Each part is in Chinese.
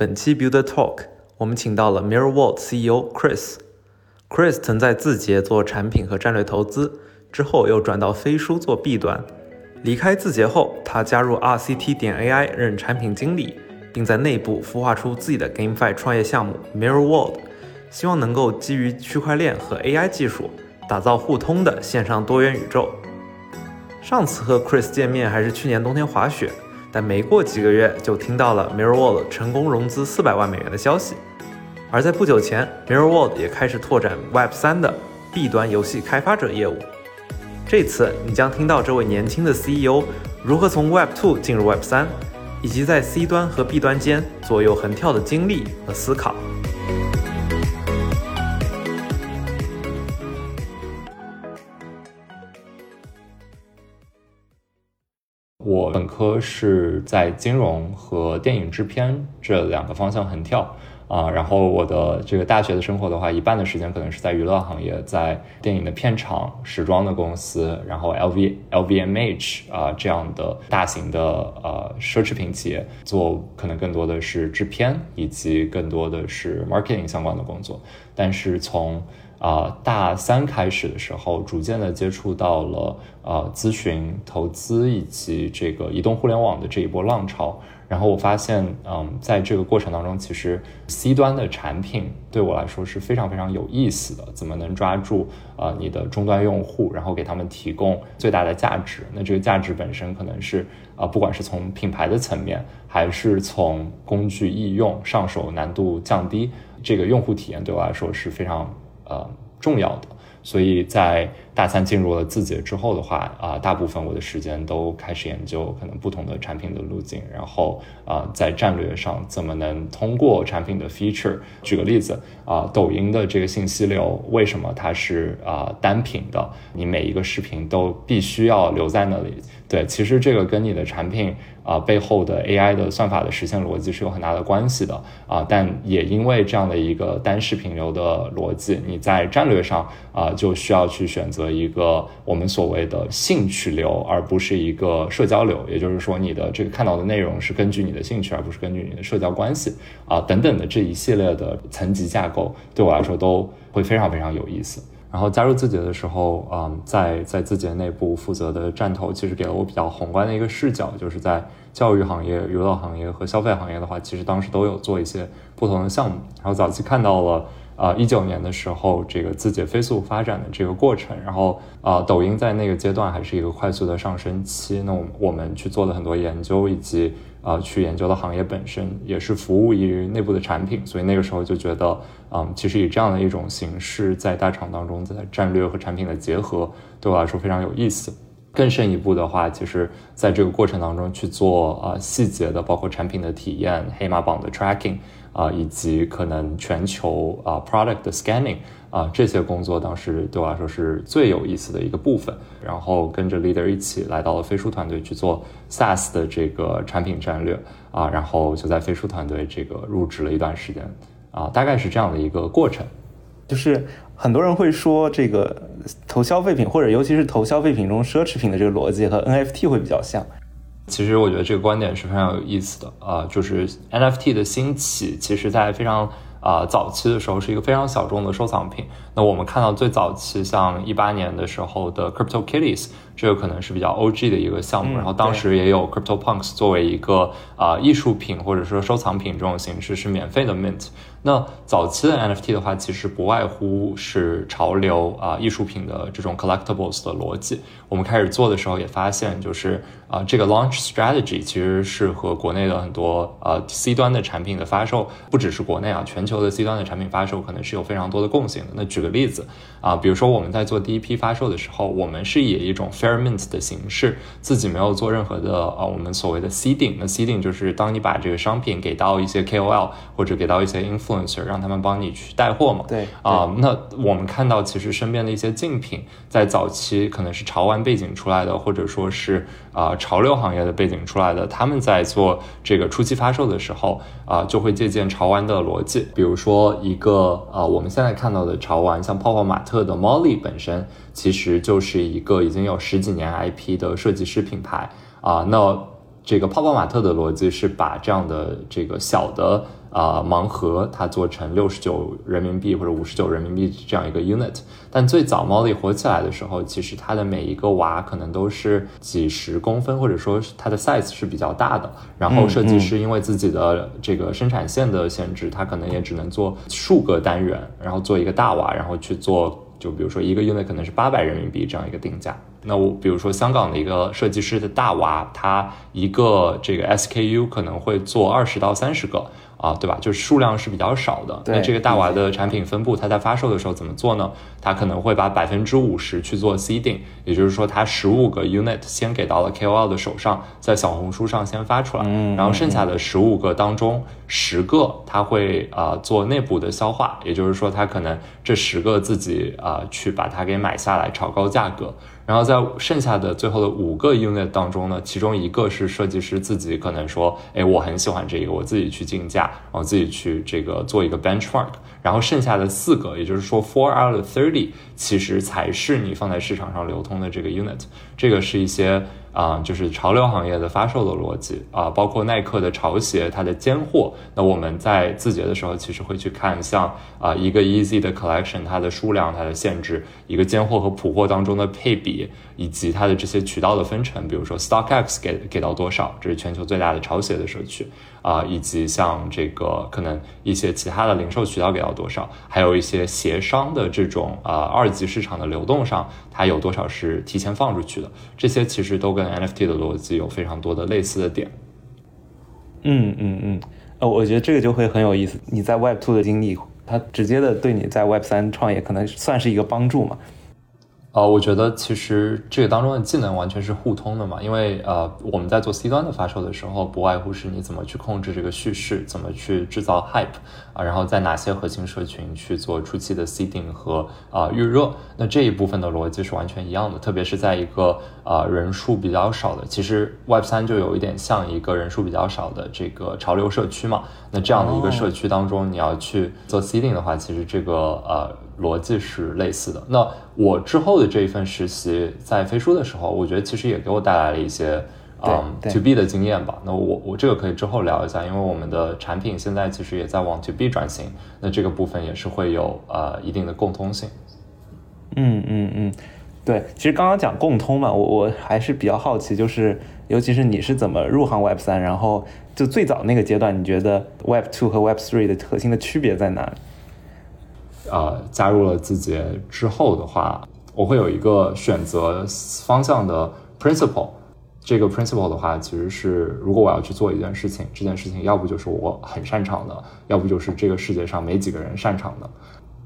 本期 Build Talk，我们请到了 Mirror World CEO Chris。Chris 曾在字节做产品和战略投资，之后又转到飞书做 B 端。离开字节后，他加入 RCT 点 AI 任产品经理，并在内部孵化出自己的 GameFi 创业项目 Mirror World，希望能够基于区块链和 AI 技术，打造互通的线上多元宇宙。上次和 Chris 见面还是去年冬天滑雪。但没过几个月，就听到了 Mirror World 成功融资四百万美元的消息。而在不久前，Mirror World 也开始拓展 Web 三的 B 端游戏开发者业务。这次你将听到这位年轻的 CEO 如何从 Web two 进入 Web 三，以及在 C 端和 B 端间左右横跳的经历和思考。我本科是在金融和电影制片这两个方向横跳啊，然后我的这个大学的生活的话，一半的时间可能是在娱乐行业，在电影的片场、时装的公司，然后 LV、LVMH 啊这样的大型的呃奢侈品企业做，可能更多的是制片以及更多的是 marketing 相关的工作，但是从啊，大三开始的时候，逐渐的接触到了呃咨询、投资以及这个移动互联网的这一波浪潮。然后我发现，嗯，在这个过程当中，其实 C 端的产品对我来说是非常非常有意思的。怎么能抓住啊你的终端用户，然后给他们提供最大的价值？那这个价值本身可能是啊，不管是从品牌的层面，还是从工具易用、上手难度降低，这个用户体验对我来说是非常。呃，重要的，所以在大三进入了字节之后的话，啊，大部分我的时间都开始研究可能不同的产品的路径，然后啊，在战略上怎么能通过产品的 feature。举个例子啊，抖音的这个信息流为什么它是啊单品的？你每一个视频都必须要留在那里？对，其实这个跟你的产品。啊，背后的 AI 的算法的实现逻辑是有很大的关系的啊，但也因为这样的一个单视频流的逻辑，你在战略上啊就需要去选择一个我们所谓的兴趣流，而不是一个社交流。也就是说，你的这个看到的内容是根据你的兴趣，而不是根据你的社交关系啊等等的这一系列的层级架构，对我来说都会非常非常有意思。然后加入字节的时候，嗯，在在字节内部负责的战投，其实给了我比较宏观的一个视角，就是在教育行业、娱乐行业和消费行业的话，其实当时都有做一些不同的项目。然后早期看到了。啊，一九年的时候，这个字节飞速发展的这个过程，然后啊，抖音在那个阶段还是一个快速的上升期。那我们我们去做了很多研究，以及啊，去研究的行业本身也是服务于内部的产品，所以那个时候就觉得，嗯，其实以这样的一种形式，在大厂当中，在战略和产品的结合，对我来说非常有意思。更深一步的话，其实在这个过程当中去做啊细节的，包括产品的体验、黑马榜的 tracking。啊，以及可能全球啊 product 的 scanning 啊这些工作，当时对我来说是最有意思的一个部分。然后跟着 leader 一起来到了飞书团队去做 SaaS 的这个产品战略啊，然后就在飞书团队这个入职了一段时间啊，大概是这样的一个过程。就是很多人会说，这个投消费品或者尤其是投消费品中奢侈品的这个逻辑和 NFT 会比较像。其实我觉得这个观点是非常有意思的啊，就是 NFT 的兴起，其实在非常啊早期的时候是一个非常小众的收藏品。那我们看到最早期像一八年的时候的 Crypto Kitties，这个可能是比较 OG 的一个项目，然后当时也有 Crypto Punks 作为一个啊艺术品或者说收藏品这种形式是免费的 mint。那早期的 NFT 的话，其实不外乎是潮流啊艺术品的这种 collectibles 的逻辑。我们开始做的时候也发现，就是啊这个 launch strategy 其实是和国内的很多呃 C 端的产品的发售，不只是国内啊，全球的 C 端的产品发售可能是有非常多的共性的。那举个例子啊，比如说我们在做第一批发售的时候，我们是以一种 fair 的形式，自己没有做任何的啊我们所谓的 seeding。那 seeding 就是当你把这个商品给到一些 KOL 或者给到一些 influencer。让他们帮你去带货嘛？对啊，那我们看到其实身边的一些竞品，在早期可能是潮玩背景出来的，或者说是啊潮流行业的背景出来的，他们在做这个初期发售的时候啊，就会借鉴潮玩的逻辑。比如说一个啊，我们现在看到的潮玩，像泡泡玛特的 Molly 本身，其实就是一个已经有十几年 IP 的设计师品牌啊。那这个泡泡玛特的逻辑是把这样的这个小的啊盲盒，它做成六十九人民币或者五十九人民币这样一个 unit。但最早 Molly 火起来的时候，其实它的每一个娃可能都是几十公分，或者说它的 size 是比较大的。然后设计师因为自己的这个生产线的限制，他可能也只能做数个单元，然后做一个大娃，然后去做。就比如说一个 unit 可能是八百人民币这样一个定价，那我比如说香港的一个设计师的大娃，他一个这个 SKU 可能会做二十到三十个。啊，对吧？就是数量是比较少的。那这个大娃的产品分布，它在发售的时候怎么做呢？它可能会把百分之五十去做 seeding，也就是说，它十五个 unit 先给到了 KOL 的手上，在小红书上先发出来，然后剩下的十五个当中，十个它会啊做内部的消化，也就是说，它可能这十个自己啊去把它给买下来，炒高价格。然后在剩下的最后的五个 unit 当中呢，其中一个是设计师自己可能说，哎，我很喜欢这个，我自己去竞价，然后自己去这个做一个 benchmark。然后剩下的四个，也就是说 four out of thirty，其实才是你放在市场上流通的这个 unit。这个是一些。啊，就是潮流行业的发售的逻辑啊，包括耐克的潮鞋，它的尖货。那我们在字节的时候，其实会去看像啊一个 Easy 的 collection，它的数量、它的限制，一个尖货和普货当中的配比，以及它的这些渠道的分成。比如说 StockX 给给到多少，这是全球最大的潮鞋的社区。啊，以及像这个可能一些其他的零售渠道给到多少，还有一些协商的这种啊二级市场的流动上，它有多少是提前放出去的，这些其实都跟 NFT 的逻辑有非常多的类似的点。嗯嗯嗯，呃，我觉得这个就会很有意思。你在 Web Two 的经历，它直接的对你在 Web 三创业可能算是一个帮助嘛？呃，我觉得其实这个当中的技能完全是互通的嘛，因为呃，我们在做 C 端的发售的时候，不外乎是你怎么去控制这个叙事，怎么去制造 hype 啊，然后在哪些核心社群去做初期的 seeding 和啊预热，那这一部分的逻辑是完全一样的，特别是在一个啊人数比较少的，其实 Web 三就有一点像一个人数比较少的这个潮流社区嘛，那这样的一个社区当中，你要去做 seeding 的话，其实这个呃。逻辑是类似的。那我之后的这一份实习在飞书的时候，我觉得其实也给我带来了一些嗯 to B 的经验吧。那我我这个可以之后聊一下，因为我们的产品现在其实也在往 to B 转型，那这个部分也是会有呃一定的共通性。嗯嗯嗯，对，其实刚刚讲共通嘛，我我还是比较好奇，就是尤其是你是怎么入行 Web 三，然后就最早那个阶段，你觉得 Web two 和 Web three 的核心的区别在哪里？呃，加入了字节之后的话，我会有一个选择方向的 principle。这个 principle 的话，其实是如果我要去做一件事情，这件事情要不就是我很擅长的，要不就是这个世界上没几个人擅长的。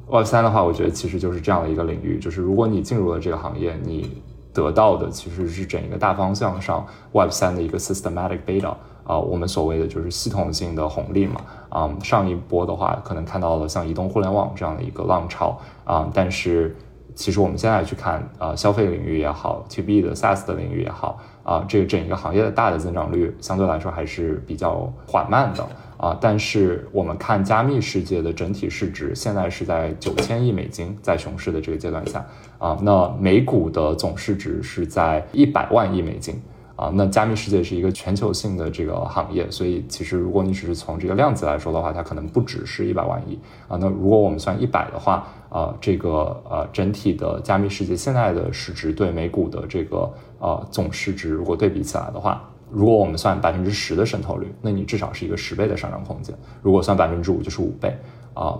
Web 三的话，我觉得其实就是这样的一个领域，就是如果你进入了这个行业，你得到的其实是整一个大方向上 Web 三的一个 systematic beta。啊，我们所谓的就是系统性的红利嘛。啊，上一波的话，可能看到了像移动互联网这样的一个浪潮啊，但是其实我们现在去看啊，消费领域也好，To B 的 SaaS 的领域也好啊，这个整一个行业的大的增长率相对来说还是比较缓慢的啊。但是我们看加密世界的整体市值，现在是在九千亿美金，在熊市的这个阶段下啊，那美股的总市值是在一百万亿美金。啊，那加密世界是一个全球性的这个行业，所以其实如果你只是从这个量级来说的话，它可能不只是一百万亿啊。那如果我们算一百的话，啊，这个呃整体的加密世界现在的市值对美股的这个呃总市值，如果对比起来的话，如果我们算百分之十的渗透率，那你至少是一个十倍的上涨空间；如果算百分之五，就是五倍啊。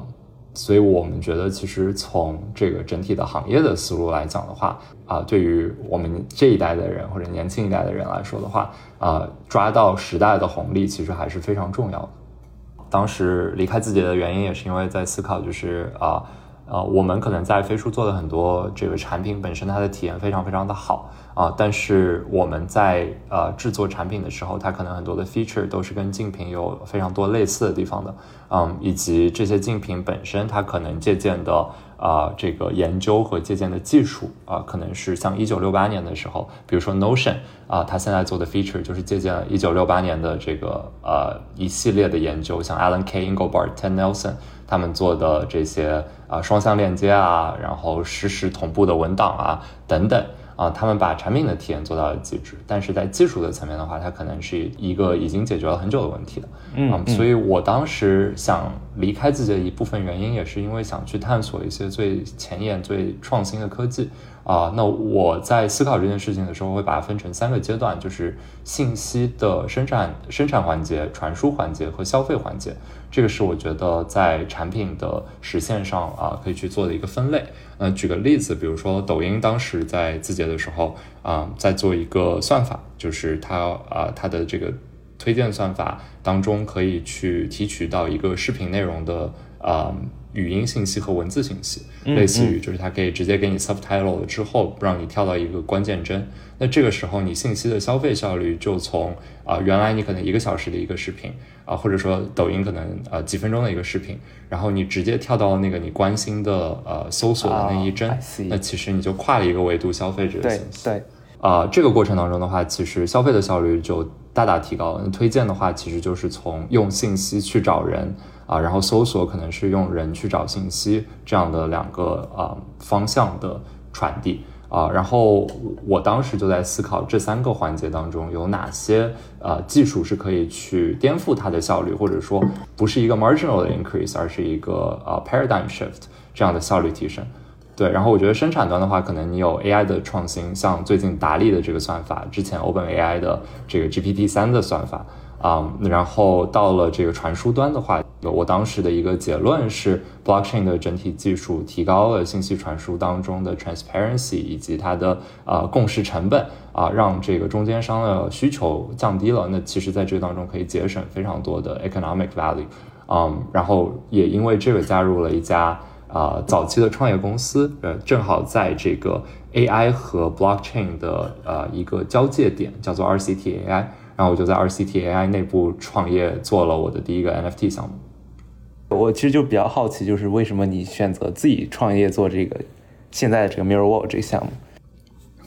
所以我们觉得，其实从这个整体的行业的思路来讲的话，啊，对于我们这一代的人或者年轻一代的人来说的话，啊，抓到时代的红利其实还是非常重要的。当时离开字节的原因也是因为在思考，就是啊，呃，我们可能在飞书做的很多这个产品本身它的体验非常非常的好。啊，但是我们在呃制作产品的时候，它可能很多的 feature 都是跟竞品有非常多类似的地方的，嗯，以及这些竞品本身它可能借鉴的啊这个研究和借鉴的技术啊，可能是像一九六八年的时候，比如说 Notion 啊，它现在做的 feature 就是借鉴了一九六八年的这个呃一系列的研究，像 Alan K. Engelbart、Ted Nelson 他们做的这些啊双向链接啊，然后实时同步的文档啊等等。啊，他们把产品的体验做到了极致，但是在技术的层面的话，它可能是一个已经解决了很久的问题了。嗯，所以我当时想离开自己的一部分原因，也是因为想去探索一些最前沿、最创新的科技。啊，那我在思考这件事情的时候，会把它分成三个阶段，就是信息的生产、生产环节、传输环节和消费环节。这个是我觉得在产品的实现上啊，可以去做的一个分类。那，举个例子，比如说抖音当时在字节的时候啊，在做一个算法，就是它啊，它的这个推荐算法当中可以去提取到一个视频内容的啊。语音信息和文字信息，类似于就是它可以直接给你 subtitle 了之后，不让你跳到一个关键帧。那这个时候你信息的消费效率就从啊原来你可能一个小时的一个视频啊，或者说抖音可能呃几分钟的一个视频，然后你直接跳到那个你关心的呃搜索的那一帧，那其实你就跨了一个维度消费这个信息。对，啊这个过程当中的话，其实消费的效率就大大提高了。推荐的话，其实就是从用信息去找人。啊，然后搜索可能是用人去找信息这样的两个啊方向的传递啊，然后我当时就在思考这三个环节当中有哪些呃技术是可以去颠覆它的效率，或者说不是一个 marginal 的 increase，而是一个呃 paradigm shift 这样的效率提升。对，然后我觉得生产端的话，可能你有 AI 的创新，像最近达利的这个算法，之前 OpenAI 的这个 GPT 三的算法。啊，然后到了这个传输端的话，我当时的一个结论是，blockchain 的整体技术提高了信息传输当中的 transparency 以及它的呃共识成本啊，让这个中间商的需求降低了。那其实在这当中可以节省非常多的 economic value。嗯，然后也因为这个加入了一家啊早期的创业公司，呃，正好在这个 AI 和 blockchain 的呃一个交界点，叫做 RCT AI。然后我就在 RCT AI 内部创业，做了我的第一个 NFT 项目。我其实就比较好奇，就是为什么你选择自己创业做这个现在的这个 Mirror World 这个项目？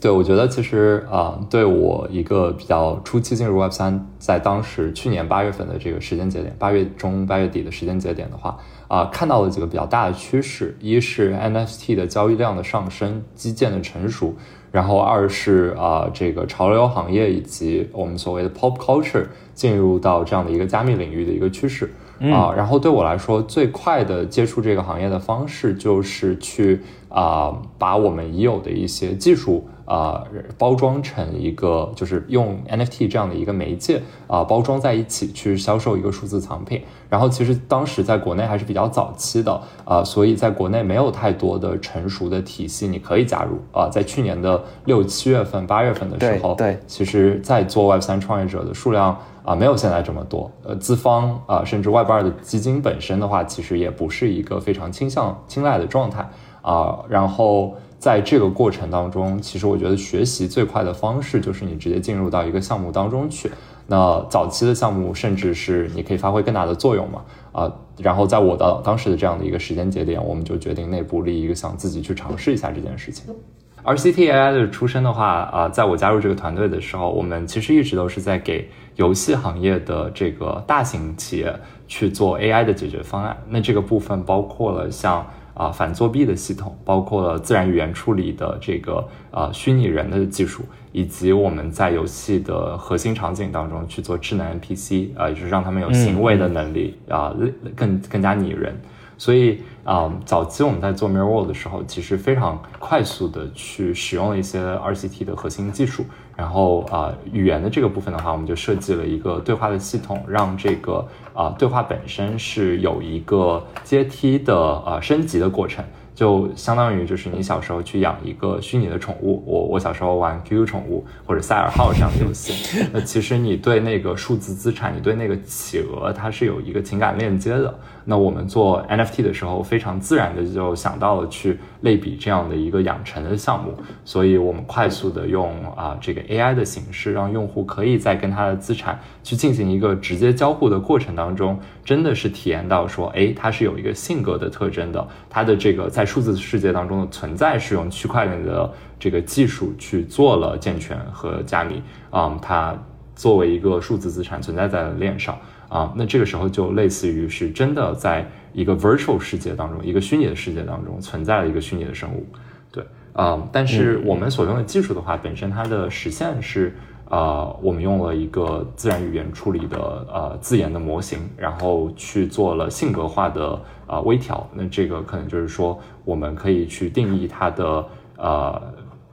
对，我觉得其实啊，对我一个比较初期进入 Web 三，在当时去年八月份的这个时间节点，八月中八月底的时间节点的话，啊，看到了几个比较大的趋势，一是 NFT 的交易量的上升，基建的成熟。然后二是啊，这个潮流行业以及我们所谓的 pop culture 进入到这样的一个加密领域的一个趋势啊。然后对我来说，最快的接触这个行业的方式就是去啊，把我们已有的一些技术。啊，包装成一个就是用 NFT 这样的一个媒介啊，包装在一起去销售一个数字藏品。然后其实当时在国内还是比较早期的啊，所以在国内没有太多的成熟的体系，你可以加入啊。在去年的六七月份、八月份的时候，对，其实在做 Web 三创业者的数量啊，没有现在这么多。呃，资方啊，甚至 Web 二的基金本身的话，其实也不是一个非常倾向青睐的状态啊。然后。在这个过程当中，其实我觉得学习最快的方式就是你直接进入到一个项目当中去。那早期的项目，甚至是你可以发挥更大的作用嘛？啊，然后在我的当时的这样的一个时间节点，我们就决定内部立一个想自己去尝试一下这件事情。而 CTAI 的出身的话，啊，在我加入这个团队的时候，我们其实一直都是在给游戏行业的这个大型企业去做 AI 的解决方案。那这个部分包括了像。啊，反作弊的系统，包括了自然语言处理的这个呃虚拟人的技术，以及我们在游戏的核心场景当中去做智能 NPC，啊，也就是让他们有行为的能力啊，更更加拟人。所以啊，早期我们在做 Mirror World 的时候，其实非常快速的去使用了一些 RCT 的核心技术。然后啊，语言的这个部分的话，我们就设计了一个对话的系统，让这个啊对话本身是有一个阶梯的呃升级的过程。就相当于就是你小时候去养一个虚拟的宠物，我我小时候玩 QQ 宠物或者赛尔号这样的游戏，那其实你对那个数字资产，你对那个企鹅，它是有一个情感链接的。那我们做 NFT 的时候，非常自然的就想到了去类比这样的一个养成的项目，所以我们快速的用啊这个 AI 的形式，让用户可以在跟他的资产去进行一个直接交互的过程当中，真的是体验到说，哎，它是有一个性格的特征的，它的这个在数字世界当中的存在是用区块链的这个技术去做了健全和加密。啊，它作为一个数字资产存在在链上啊，那这个时候就类似于是真的在一个 virtual 世界当中，一个虚拟的世界当中存在了一个虚拟的生物，对。啊，但是我们所用的技术的话，本身它的实现是。呃，我们用了一个自然语言处理的呃自研的模型，然后去做了性格化的呃微调。那这个可能就是说，我们可以去定义它的呃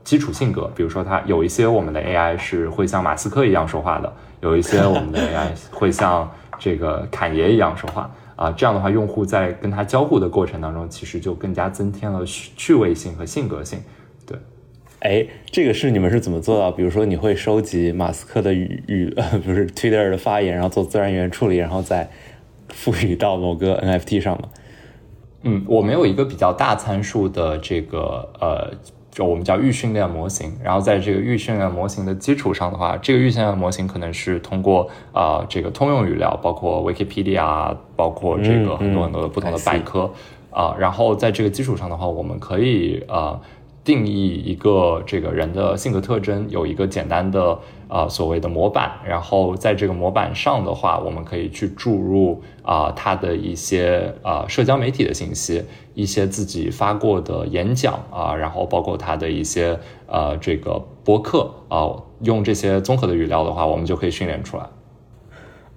基础性格，比如说它有一些我们的 AI 是会像马斯克一样说话的，有一些我们的 AI 会像这个侃爷一样说话啊。这样的话，用户在跟他交互的过程当中，其实就更加增添了趣味性和性格性。对哎，这个是你们是怎么做到？比如说，你会收集马斯克的语语，不是 Twitter 的发言，然后做自然语言处理，然后再赋予到某个 NFT 上吗？嗯，我没有一个比较大参数的这个呃，就我们叫预训练模型。然后在这个预训练模型的基础上的话，这个预训练模型可能是通过啊这个通用语料，包括 Wikipedia，包括这个很多很多的不同的百科啊。然后在这个基础上的话，我们可以啊。定义一个这个人的性格特征，有一个简单的啊所谓的模板，然后在这个模板上的话，我们可以去注入啊他的一些啊社交媒体的信息，一些自己发过的演讲啊，然后包括他的一些呃这个博客啊，用这些综合的语料的话，我们就可以训练出来。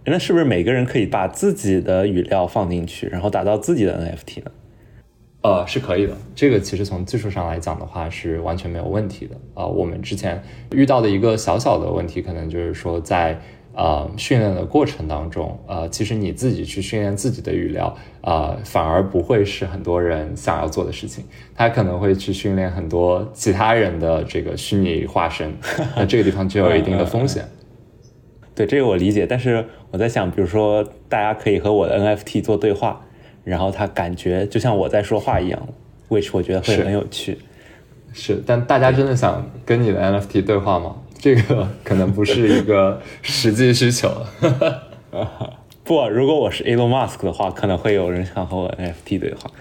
那是不是每个人可以把自己的语料放进去，然后打造自己的 NFT 呢？呃，是可以的。这个其实从技术上来讲的话，是完全没有问题的。啊，我们之前遇到的一个小小的问题，可能就是说，在呃训练的过程当中，呃，其实你自己去训练自己的语料，啊，反而不会是很多人想要做的事情。他可能会去训练很多其他人的这个虚拟化身，那这个地方就有一定的风险。对，这个我理解。但是我在想，比如说，大家可以和我的 NFT 做对话。然后他感觉就像我在说话一样，which 我觉得会很有趣。是，但大家真的想跟你的 NFT 对话吗？这个可能不是一个实际需求。不，如果我是 Elon Musk 的话，可能会有人想和我 NFT 对话。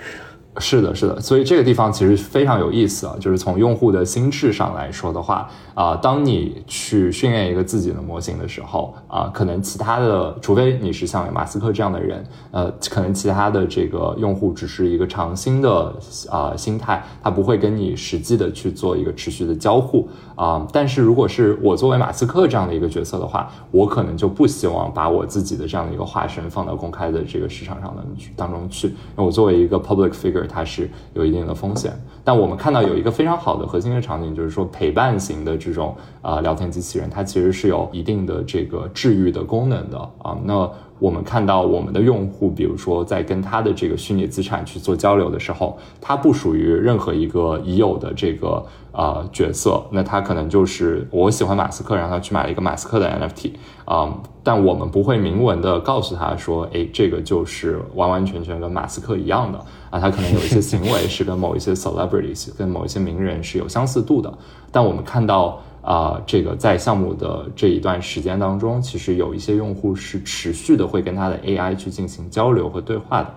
是的，是的，所以这个地方其实非常有意思啊，就是从用户的心智上来说的话啊，当你去训练一个自己的模型的时候啊，可能其他的，除非你是像马斯克这样的人，呃，可能其他的这个用户只是一个尝新的啊心态，他不会跟你实际的去做一个持续的交互啊。但是如果是我作为马斯克这样的一个角色的话，我可能就不希望把我自己的这样的一个化身放到公开的这个市场上的当中去，那我作为一个 public figure。它是有一定的风险，但我们看到有一个非常好的核心的场景，就是说陪伴型的这种啊聊天机器人，它其实是有一定的这个治愈的功能的啊。那我们看到我们的用户，比如说在跟他的这个虚拟资产去做交流的时候，他不属于任何一个已有的这个啊角色，那他可能就是我喜欢马斯克，让他去买了一个马斯克的 NFT 啊，但我们不会明文的告诉他说，哎，这个就是完完全全跟马斯克一样的。啊，他可能有一些行为是跟某一些 celebrities、跟某一些名人是有相似度的，但我们看到啊，这个在项目的这一段时间当中，其实有一些用户是持续的会跟他的 AI 去进行交流和对话的，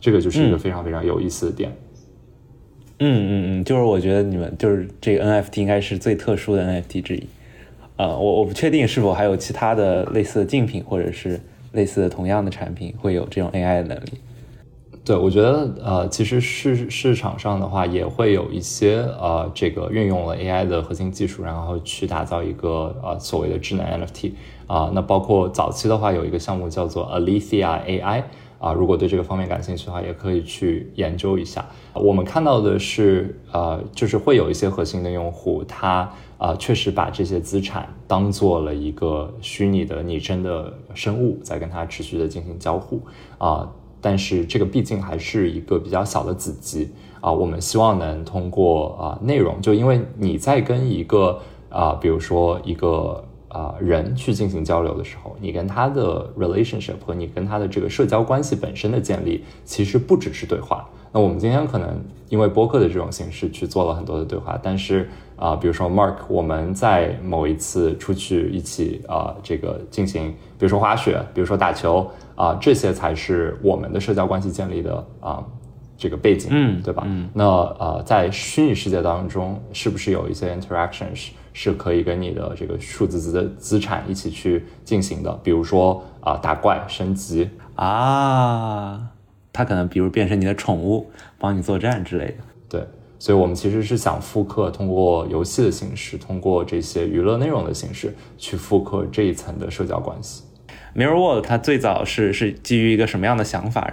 这个就是一个非常非常有意思的点。嗯嗯嗯，就是我觉得你们就是这个 NFT 应该是最特殊的 NFT 之一。呃，我我不确定是否还有其他的类似的竞品或者是类似的同样的产品会有这种 AI 的能力。对，我觉得呃，其实市市场上的话，也会有一些呃，这个运用了 AI 的核心技术，然后去打造一个呃所谓的智能 NFT 啊。那包括早期的话，有一个项目叫做 Alicia AI 啊，如果对这个方面感兴趣的话，也可以去研究一下。我们看到的是呃，就是会有一些核心的用户，他啊确实把这些资产当做了一个虚拟的拟真的生物，在跟他持续的进行交互啊。但是这个毕竟还是一个比较小的子集啊，我们希望能通过啊内容，就因为你在跟一个啊，比如说一个啊人去进行交流的时候，你跟他的 relationship 和你跟他的这个社交关系本身的建立，其实不只是对话。那我们今天可能因为播客的这种形式去做了很多的对话，但是啊，比如说 Mark，我们在某一次出去一起啊这个进行，比如说滑雪，比如说打球。啊，这些才是我们的社交关系建立的啊，这个背景，嗯，对吧？嗯那呃，在虚拟世界当中，是不是有一些 interactions 是可以跟你的这个数字资的资产一起去进行的？比如说啊，打怪升级啊，它可能比如变成你的宠物，帮你作战之类的。对。所以我们其实是想复刻通过游戏的形式，通过这些娱乐内容的形式去复刻这一层的社交关系。Mirror World 它最早是是基于一个什么样的想法？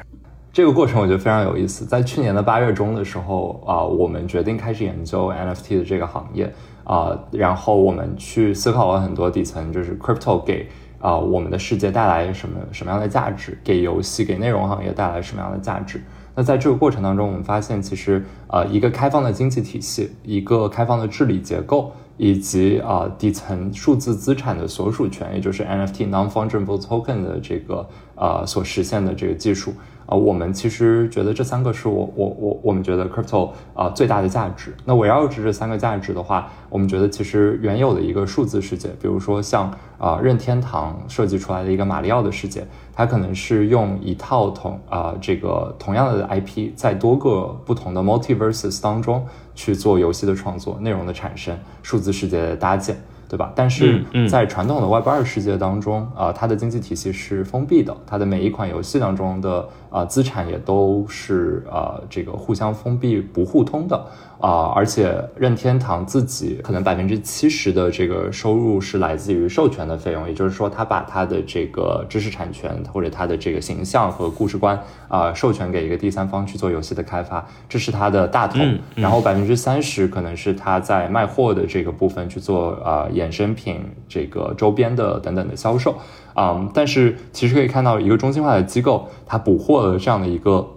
这个过程我觉得非常有意思。在去年的八月中的时候啊，我们决定开始研究 NFT 的这个行业啊，然后我们去思考了很多底层，就是 crypto 给啊我们的世界带来什么什么样的价值，给游戏给内容行业带来什么样的价值。那在这个过程当中，我们发现其实啊一个开放的经济体系，一个开放的治理结构，以及啊底层数字资产的所属权，也就是 NFT non-fungible token 的这个啊所实现的这个技术。啊，我们其实觉得这三个是我我我我们觉得 crypto 啊最大的价值。那围绕着这三个价值的话，我们觉得其实原有的一个数字世界，比如说像啊任天堂设计出来的一个马里奥的世界，它可能是用一套同啊这个同样的 IP，在多个不同的 multiverses 当中去做游戏的创作、内容的产生、数字世界的搭建。对吧？但是在传统的 Web 二世界当中，啊，它的经济体系是封闭的，它的每一款游戏当中的啊资产也都是啊这个互相封闭不互通的。啊，而且任天堂自己可能百分之七十的这个收入是来自于授权的费用，也就是说，他把他的这个知识产权或者他的这个形象和故事观啊授权给一个第三方去做游戏的开发，这是他的大头。然后百分之三十可能是他在卖货的这个部分去做啊衍生品、这个周边的等等的销售啊。但是其实可以看到，一个中心化的机构，它捕获了这样的一个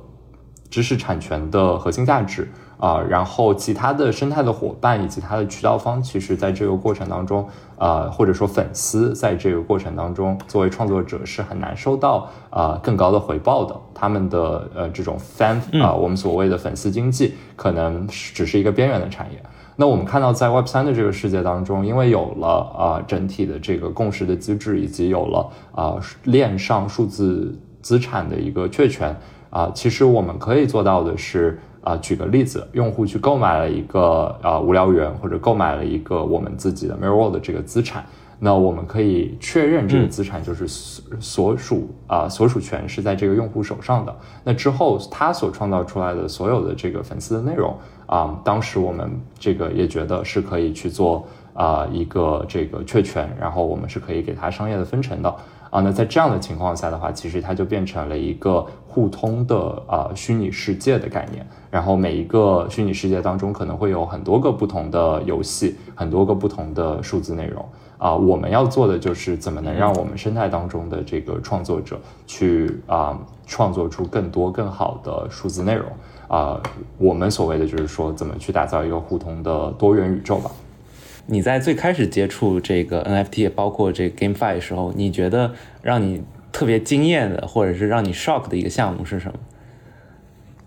知识产权的核心价值。啊，然后其他的生态的伙伴以及它的渠道方，其实在这个过程当中，呃，或者说粉丝在这个过程当中，作为创作者是很难收到啊更高的回报的。他们的呃这种 fan 啊，我们所谓的粉丝经济，可能只是一个边缘的产业。那我们看到在 Web 三的这个世界当中，因为有了啊整体的这个共识的机制，以及有了啊链上数字资产的一个确权啊，其实我们可以做到的是。啊，举个例子，用户去购买了一个啊无聊猿，或者购买了一个我们自己的 Mirror World 的这个资产，那我们可以确认这个资产就是所所属啊所属权是在这个用户手上的。那之后他所创造出来的所有的这个粉丝的内容啊，当时我们这个也觉得是可以去做啊一个这个确权，然后我们是可以给他商业的分成的。啊，那在这样的情况下的话，其实它就变成了一个互通的啊虚拟世界的概念。然后每一个虚拟世界当中可能会有很多个不同的游戏，很多个不同的数字内容。啊，我们要做的就是怎么能让我们生态当中的这个创作者去啊创作出更多更好的数字内容。啊，我们所谓的就是说怎么去打造一个互通的多元宇宙吧。你在最开始接触这个 NFT，包括这 GameFi 的时候，你觉得让你特别惊艳的，或者是让你 shock 的一个项目是什么？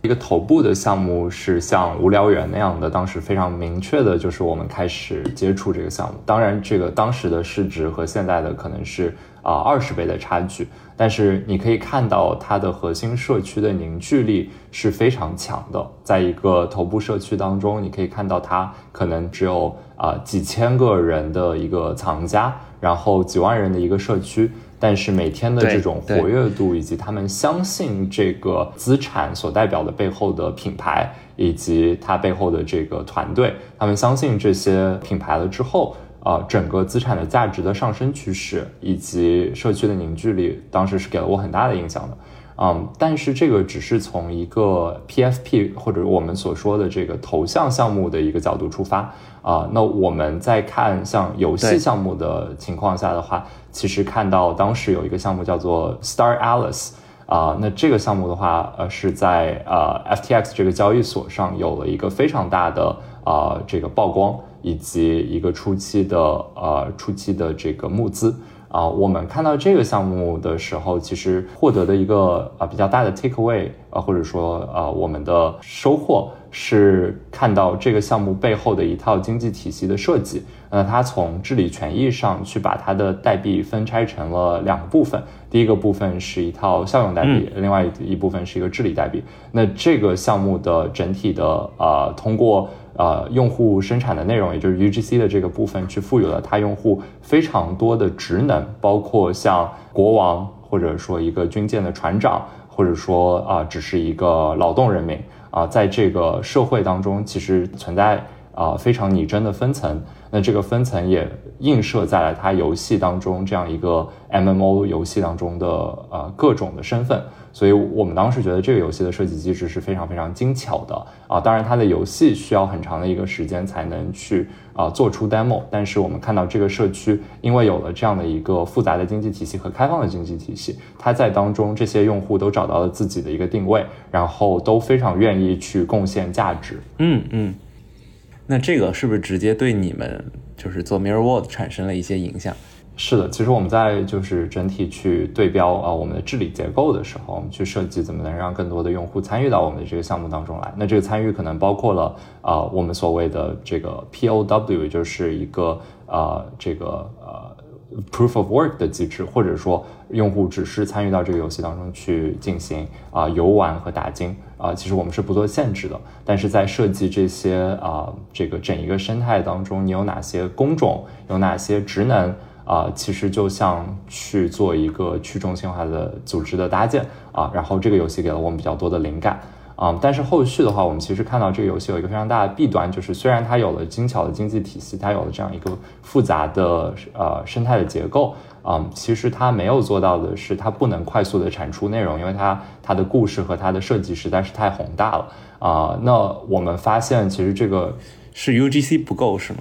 一个头部的项目是像无聊猿那样的，当时非常明确的就是我们开始接触这个项目。当然，这个当时的市值和现在的可能是啊二十倍的差距，但是你可以看到它的核心社区的凝聚力是非常强的。在一个头部社区当中，你可以看到它可能只有啊几千个人的一个藏家，然后几万人的一个社区。但是每天的这种活跃度，以及他们相信这个资产所代表的背后的品牌，以及它背后的这个团队，他们相信这些品牌了之后，啊，整个资产的价值的上升趋势，以及社区的凝聚力，当时是给了我很大的影响的。嗯，但是这个只是从一个 PFP 或者我们所说的这个头像项目的一个角度出发啊。那我们在看像游戏项目的情况下的话，其实看到当时有一个项目叫做 Star Alice 啊。那这个项目的话，呃，是在呃 FTX 这个交易所上有了一个非常大的啊这个曝光，以及一个初期的呃初期的这个募资。啊，我们看到这个项目的时候，其实获得的一个啊比较大的 take away 啊，或者说啊我们的收获是看到这个项目背后的一套经济体系的设计。那它从治理权益上去把它的代币分拆成了两个部分，第一个部分是一套效用代币，另外一部分是一个治理代币。那这个项目的整体的啊通过。呃，用户生产的内容，也就是 UGC 的这个部分，去赋予了它用户非常多的职能，包括像国王，或者说一个军舰的船长，或者说啊，只是一个劳动人民。啊，在这个社会当中，其实存在啊非常拟真的分层。那这个分层也映射在了它游戏当中这样一个 MMO 游戏当中的呃各种的身份。所以我们当时觉得这个游戏的设计机制是非常非常精巧的啊。当然，它的游戏需要很长的一个时间才能去啊做出 demo。但是我们看到这个社区，因为有了这样的一个复杂的经济体系和开放的经济体系，它在当中这些用户都找到了自己的一个定位，然后都非常愿意去贡献价值。嗯嗯。那这个是不是直接对你们就是做 Mirror World 产生了一些影响？是的，其实我们在就是整体去对标啊我们的治理结构的时候，我们去设计怎么能让更多的用户参与到我们的这个项目当中来。那这个参与可能包括了啊我们所谓的这个 POW，就是一个啊这个呃 Proof of Work 的机制，或者说用户只是参与到这个游戏当中去进行啊游玩和打金啊，其实我们是不做限制的。但是在设计这些啊这个整一个生态当中，你有哪些工种，有哪些职能？啊，其实就像去做一个去中心化的组织的搭建啊，然后这个游戏给了我们比较多的灵感啊，但是后续的话，我们其实看到这个游戏有一个非常大的弊端，就是虽然它有了精巧的经济体系，它有了这样一个复杂的呃生态的结构啊，其实它没有做到的是，它不能快速的产出内容，因为它它的故事和它的设计实在是太宏大了啊。那我们发现，其实这个是 UGC 不够，是吗？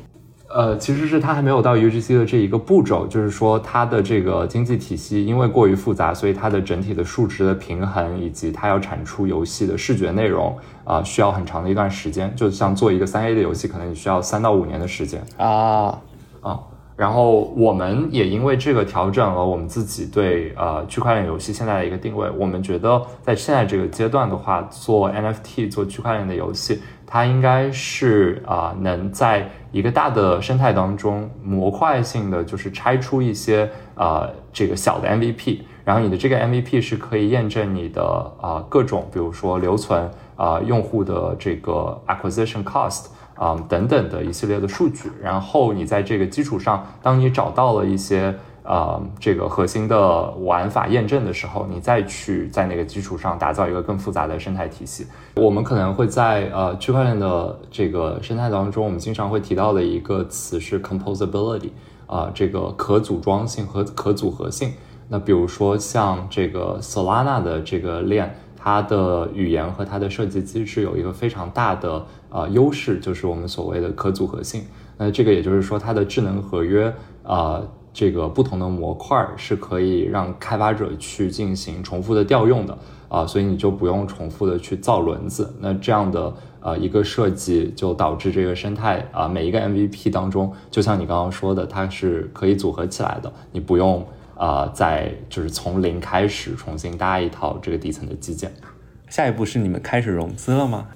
呃，其实是它还没有到 UGC 的这一个步骤，就是说它的这个经济体系因为过于复杂，所以它的整体的数值的平衡以及它要产出游戏的视觉内容啊，需要很长的一段时间。就像做一个三 A 的游戏，可能你需要三到五年的时间啊啊。然后我们也因为这个调整了我们自己对呃区块链游戏现在的一个定位。我们觉得在现在这个阶段的话，做 NFT 做区块链的游戏。它应该是啊，能在一个大的生态当中模块性的，就是拆出一些啊这个小的 MVP，然后你的这个 MVP 是可以验证你的啊各种，比如说留存啊用户的这个 acquisition cost 啊等等的一系列的数据，然后你在这个基础上，当你找到了一些。呃，这个核心的玩法验证的时候，你再去在那个基础上打造一个更复杂的生态体系。我们可能会在呃区块链的这个生态当中，我们经常会提到的一个词是 composability，啊，这个可组装性和可组合性。那比如说像这个 Solana 的这个链，它的语言和它的设计机制有一个非常大的呃优势，就是我们所谓的可组合性。那这个也就是说，它的智能合约啊。这个不同的模块是可以让开发者去进行重复的调用的啊，所以你就不用重复的去造轮子。那这样的呃一个设计就导致这个生态啊每一个 MVP 当中，就像你刚刚说的，它是可以组合起来的，你不用啊再就是从零开始重新搭一套这个底层的基建。下一步是你们开始融资了吗？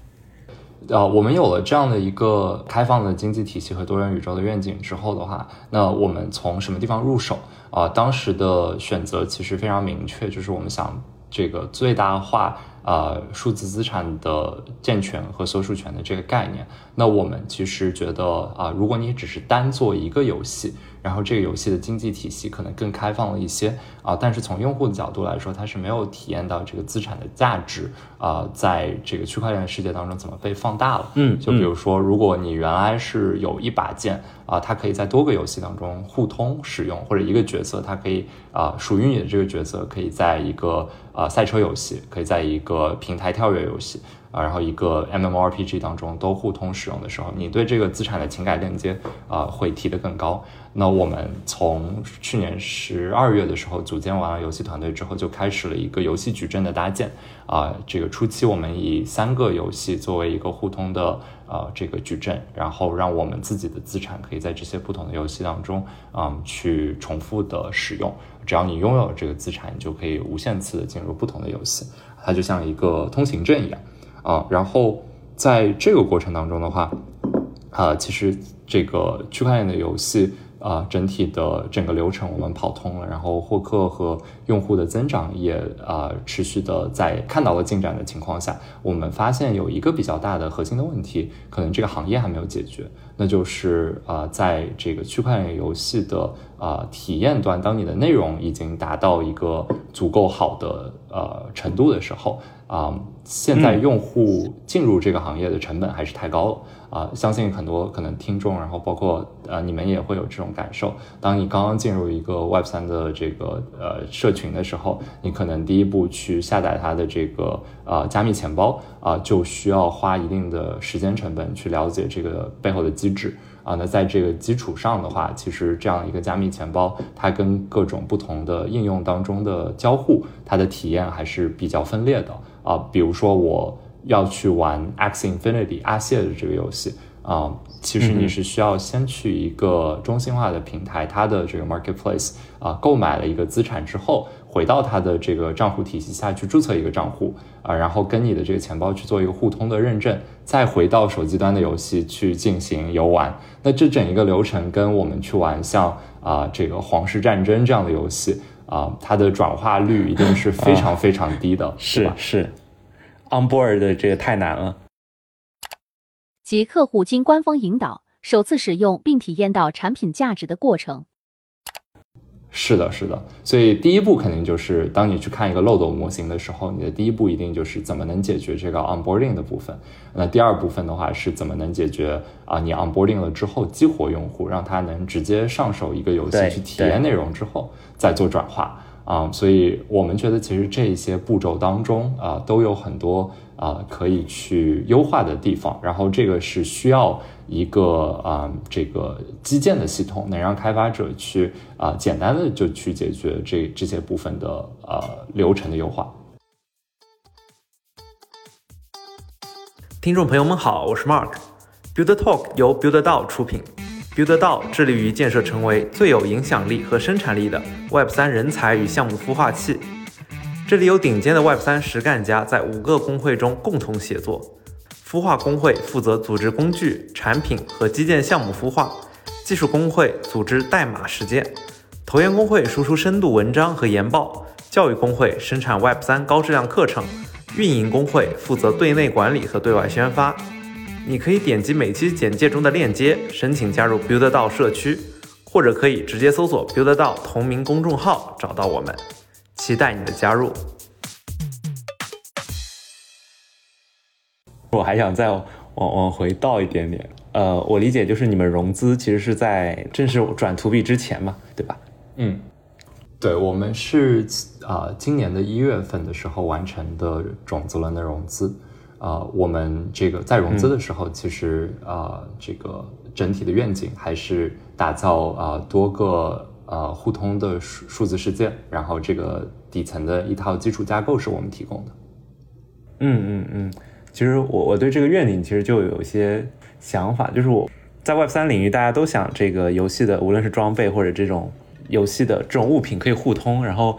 呃，我们有了这样的一个开放的经济体系和多元宇宙的愿景之后的话，那我们从什么地方入手啊？当时的选择其实非常明确，就是我们想这个最大化啊数字资产的健全和所属权的这个概念。那我们其实觉得啊，如果你只是单做一个游戏。然后这个游戏的经济体系可能更开放了一些啊，但是从用户的角度来说，它是没有体验到这个资产的价值啊，在这个区块链的世界当中怎么被放大了？嗯，就比如说，如果你原来是有一把剑啊，它可以在多个游戏当中互通使用，或者一个角色它可以啊属于你的这个角色可以在一个啊赛车游戏，可以在一个平台跳跃游戏。啊，然后一个 MMORPG 当中都互通使用的时候，你对这个资产的情感链接啊会提得更高。那我们从去年十二月的时候组建完了游戏团队之后，就开始了一个游戏矩阵的搭建。啊，这个初期我们以三个游戏作为一个互通的呃这个矩阵，然后让我们自己的资产可以在这些不同的游戏当中啊去重复的使用。只要你拥有这个资产，你就可以无限次的进入不同的游戏，它就像一个通行证一样。啊，然后在这个过程当中的话，啊，其实这个区块链的游戏啊，整体的整个流程我们跑通了，然后获客和用户的增长也啊持续的在看到了进展的情况下，我们发现有一个比较大的核心的问题，可能这个行业还没有解决。那就是啊，在这个区块链游戏的啊体验端，当你的内容已经达到一个足够好的呃程度的时候啊，现在用户进入这个行业的成本还是太高了。啊，相信很多可能听众，然后包括呃你们也会有这种感受。当你刚刚进入一个 Web 三的这个呃社群的时候，你可能第一步去下载它的这个呃加密钱包啊，就需要花一定的时间成本去了解这个背后的机制啊。那在这个基础上的话，其实这样一个加密钱包，它跟各种不同的应用当中的交互，它的体验还是比较分裂的啊。比如说我。要去玩 X Infinity 阿谢的这个游戏啊，其实你是需要先去一个中心化的平台，它的这个 marketplace 啊，购买了一个资产之后，回到它的这个账户体系下去注册一个账户啊，然后跟你的这个钱包去做一个互通的认证，再回到手机端的游戏去进行游玩。那这整一个流程跟我们去玩像啊这个皇室战争这样的游戏啊，它的转化率一定是非常非常低的，是是。Onboard 的这个太难了。即客户经官方引导，首次使用并体验到产品价值的过程。是的，是的。所以第一步肯定就是，当你去看一个漏斗模型的时候，你的第一步一定就是怎么能解决这个 onboarding 的部分。那第二部分的话是怎么能解决啊？你 onboarding 了之后激活用户，让他能直接上手一个游戏去体验内容之后，再做转化。啊，所以我们觉得其实这些步骤当中啊，都有很多啊可以去优化的地方。然后这个是需要一个啊这个基建的系统，能让开发者去啊简单的就去解决这这些部分的呃流程的优化。听众朋友们好，我是 Mark，Build Talk 由 Build 道出品。Build 道致力于建设成为最有影响力和生产力的 Web 三人才与项目孵化器。这里有顶尖的 Web 三实干家在五个工会中共同协作。孵化工会负责组织工具、产品和基建项目孵化；技术工会组织代码实践；投研工会输出深度文章和研报；教育工会生产 Web 三高质量课程；运营工会负责对内管理和对外宣发。你可以点击每期简介中的链接申请加入 Build 道社区，或者可以直接搜索 Build 道同名公众号找到我们，期待你的加入。我还想再往往回倒一点点，呃，我理解就是你们融资其实是在正式转 To B 之前嘛，对吧？嗯，对，我们是啊，今年的一月份的时候完成的种子轮的融资。啊，我们这个在融资的时候，其实啊，这个整体的愿景还是打造啊多个呃互通的数数字世界，然后这个底层的一套基础架构是我们提供的。嗯嗯嗯，其实我我对这个愿景其实就有一些想法，就是我在 Web 三领域，大家都想这个游戏的无论是装备或者这种游戏的这种物品可以互通，然后。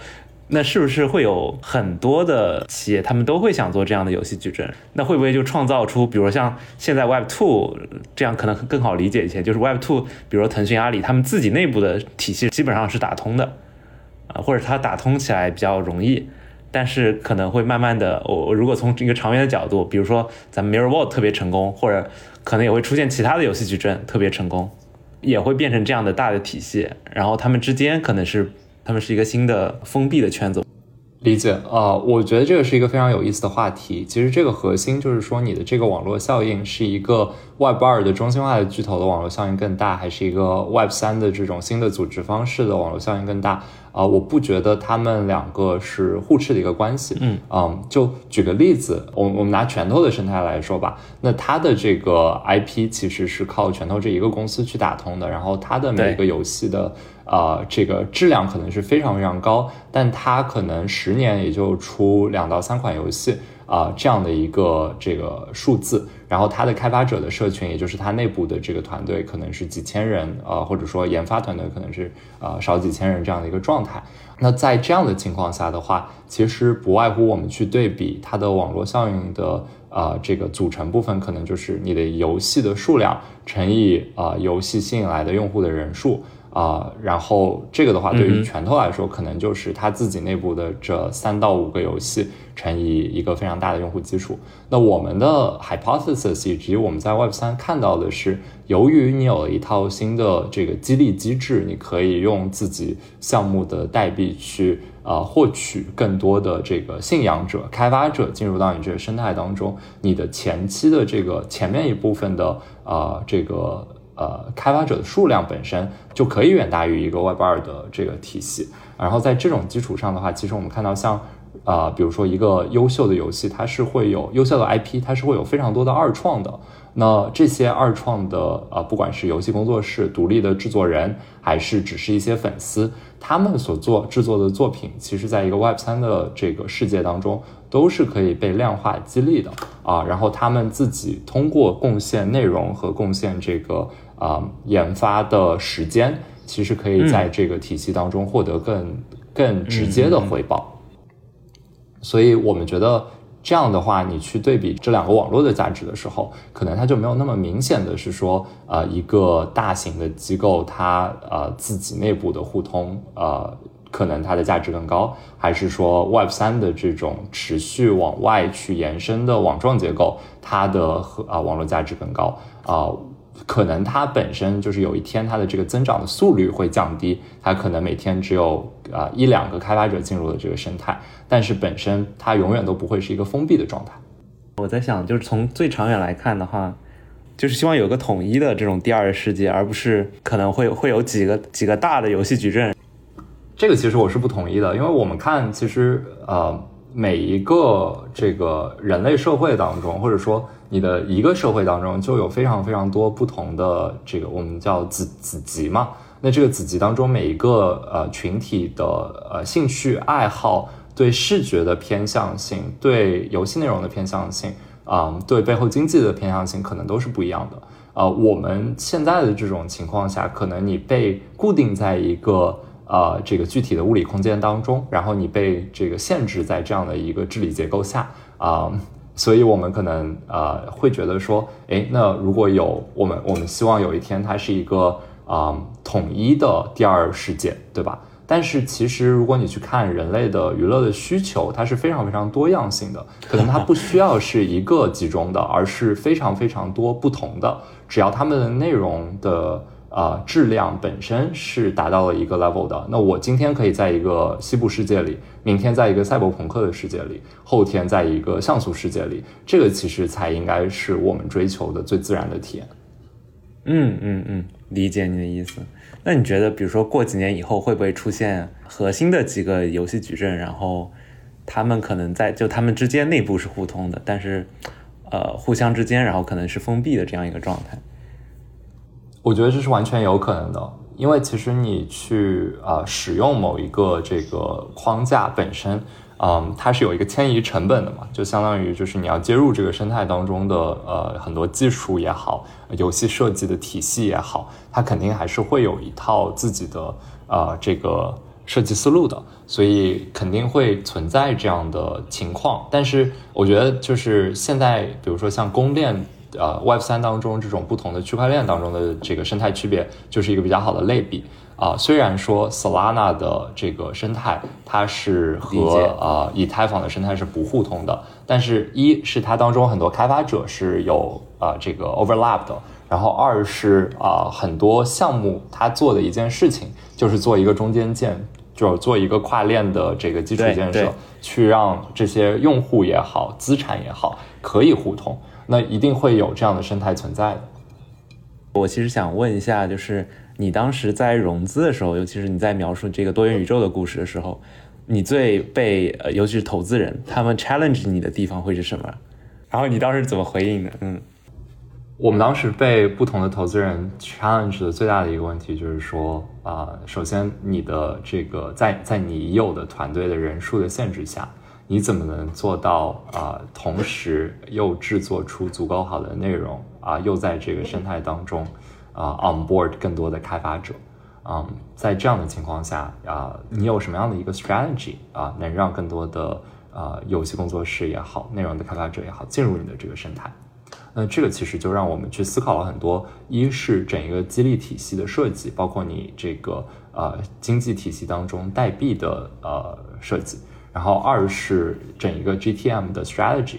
那是不是会有很多的企业，他们都会想做这样的游戏矩阵？那会不会就创造出，比如像现在 Web Two 这样，可能更好理解一些，就是 Web Two，比如腾讯、阿里，他们自己内部的体系基本上是打通的，啊，或者它打通起来比较容易，但是可能会慢慢的，我如果从一个长远的角度，比如说咱们 Mirror World 特别成功，或者可能也会出现其他的游戏矩阵特别成功，也会变成这样的大的体系，然后他们之间可能是。他们是一个新的封闭的圈子，理解啊？我觉得这个是一个非常有意思的话题。其实这个核心就是说，你的这个网络效应是一个 Web 二的中心化的巨头的网络效应更大，还是一个 Web 三的这种新的组织方式的网络效应更大？啊，我不觉得他们两个是互斥的一个关系。嗯嗯，就举个例子，我我们拿拳头的生态来说吧，那它的这个 IP 其实是靠拳头这一个公司去打通的，然后它的每一个游戏的。啊，这个质量可能是非常非常高，但它可能十年也就出两到三款游戏啊，这样的一个这个数字。然后它的开发者的社群，也就是它内部的这个团队，可能是几千人啊，或者说研发团队可能是啊少几千人这样的一个状态。那在这样的情况下的话，其实不外乎我们去对比它的网络效应的啊这个组成部分，可能就是你的游戏的数量乘以啊游戏吸引来的用户的人数。啊，然后这个的话，对于拳头来说，可能就是它自己内部的这三到五个游戏乘以一个非常大的用户基础。那我们的 hypothesis 以及我们在 Web 三看到的是，由于你有了一套新的这个激励机制，你可以用自己项目的代币去啊获取更多的这个信仰者、开发者进入到你这个生态当中，你的前期的这个前面一部分的啊这个。呃，开发者的数量本身就可以远大于一个 Web 二的这个体系。然后在这种基础上的话，其实我们看到像，呃，比如说一个优秀的游戏，它是会有优秀的 IP，它是会有非常多的二创的。那这些二创的，呃，不管是游戏工作室、独立的制作人，还是只是一些粉丝，他们所做制作的作品，其实在一个 Web 三的这个世界当中。都是可以被量化激励的啊，然后他们自己通过贡献内容和贡献这个啊研发的时间，其实可以在这个体系当中获得更更直接的回报。所以我们觉得这样的话，你去对比这两个网络的价值的时候，可能它就没有那么明显的是说，呃，一个大型的机构它呃自己内部的互通呃。可能它的价值更高，还是说 Web 三的这种持续往外去延伸的网状结构，它的和啊网络价值更高啊？可能它本身就是有一天它的这个增长的速率会降低，它可能每天只有啊一两个开发者进入了这个生态，但是本身它永远都不会是一个封闭的状态。我在想，就是从最长远来看的话，就是希望有个统一的这种第二世界，而不是可能会会有几个几个大的游戏矩阵。这个其实我是不同意的，因为我们看，其实呃，每一个这个人类社会当中，或者说你的一个社会当中，就有非常非常多不同的这个我们叫子子集嘛。那这个子集当中，每一个呃群体的呃兴趣爱好、对视觉的偏向性、对游戏内容的偏向性啊，对背后经济的偏向性，可能都是不一样的。呃，我们现在的这种情况下，可能你被固定在一个。呃，这个具体的物理空间当中，然后你被这个限制在这样的一个治理结构下啊，所以我们可能呃会觉得说，哎，那如果有我们，我们希望有一天它是一个啊统一的第二世界，对吧？但是其实如果你去看人类的娱乐的需求，它是非常非常多样性的，可能它不需要是一个集中的，而是非常非常多不同的，只要他们的内容的。啊，质量本身是达到了一个 level 的。那我今天可以在一个西部世界里，明天在一个赛博朋克的世界里，后天在一个像素世界里，这个其实才应该是我们追求的最自然的体验。嗯嗯嗯，理解你的意思。那你觉得，比如说过几年以后，会不会出现核心的几个游戏矩阵，然后他们可能在就他们之间内部是互通的，但是呃，互相之间然后可能是封闭的这样一个状态？我觉得这是完全有可能的，因为其实你去啊使用某一个这个框架本身，嗯，它是有一个迁移成本的嘛，就相当于就是你要接入这个生态当中的呃很多技术也好，游戏设计的体系也好，它肯定还是会有一套自己的呃这个设计思路的，所以肯定会存在这样的情况。但是我觉得就是现在，比如说像公链。呃，Web 三当中这种不同的区块链当中的这个生态区别，就是一个比较好的类比啊。虽然说 Solana 的这个生态它是和呃以太坊的生态是不互通的，但是一是它当中很多开发者是有啊这个 overlap 的，然后二是啊很多项目它做的一件事情就是做一个中间件，就是做一个跨链的这个基础建设，去让这些用户也好，资产也好可以互通。那一定会有这样的生态存在的。我其实想问一下，就是你当时在融资的时候，尤其是你在描述这个多元宇宙的故事的时候，你最被呃，尤其是投资人他们 challenge 你的地方会是什么？然后你当时怎么回应的？嗯，我们当时被不同的投资人 challenge 的最大的一个问题就是说，啊，首先你的这个在在你已有的团队的人数的限制下。你怎么能做到啊？同时又制作出足够好的内容啊？又在这个生态当中啊 on board 更多的开发者，嗯，在这样的情况下啊，你有什么样的一个 strategy 啊，能让更多的呃游戏工作室也好，内容的开发者也好，进入你的这个生态？那这个其实就让我们去思考了很多，一是整一个激励体系的设计，包括你这个呃经济体系当中代币的呃设计，然后二是整一个 GTM 的 strategy。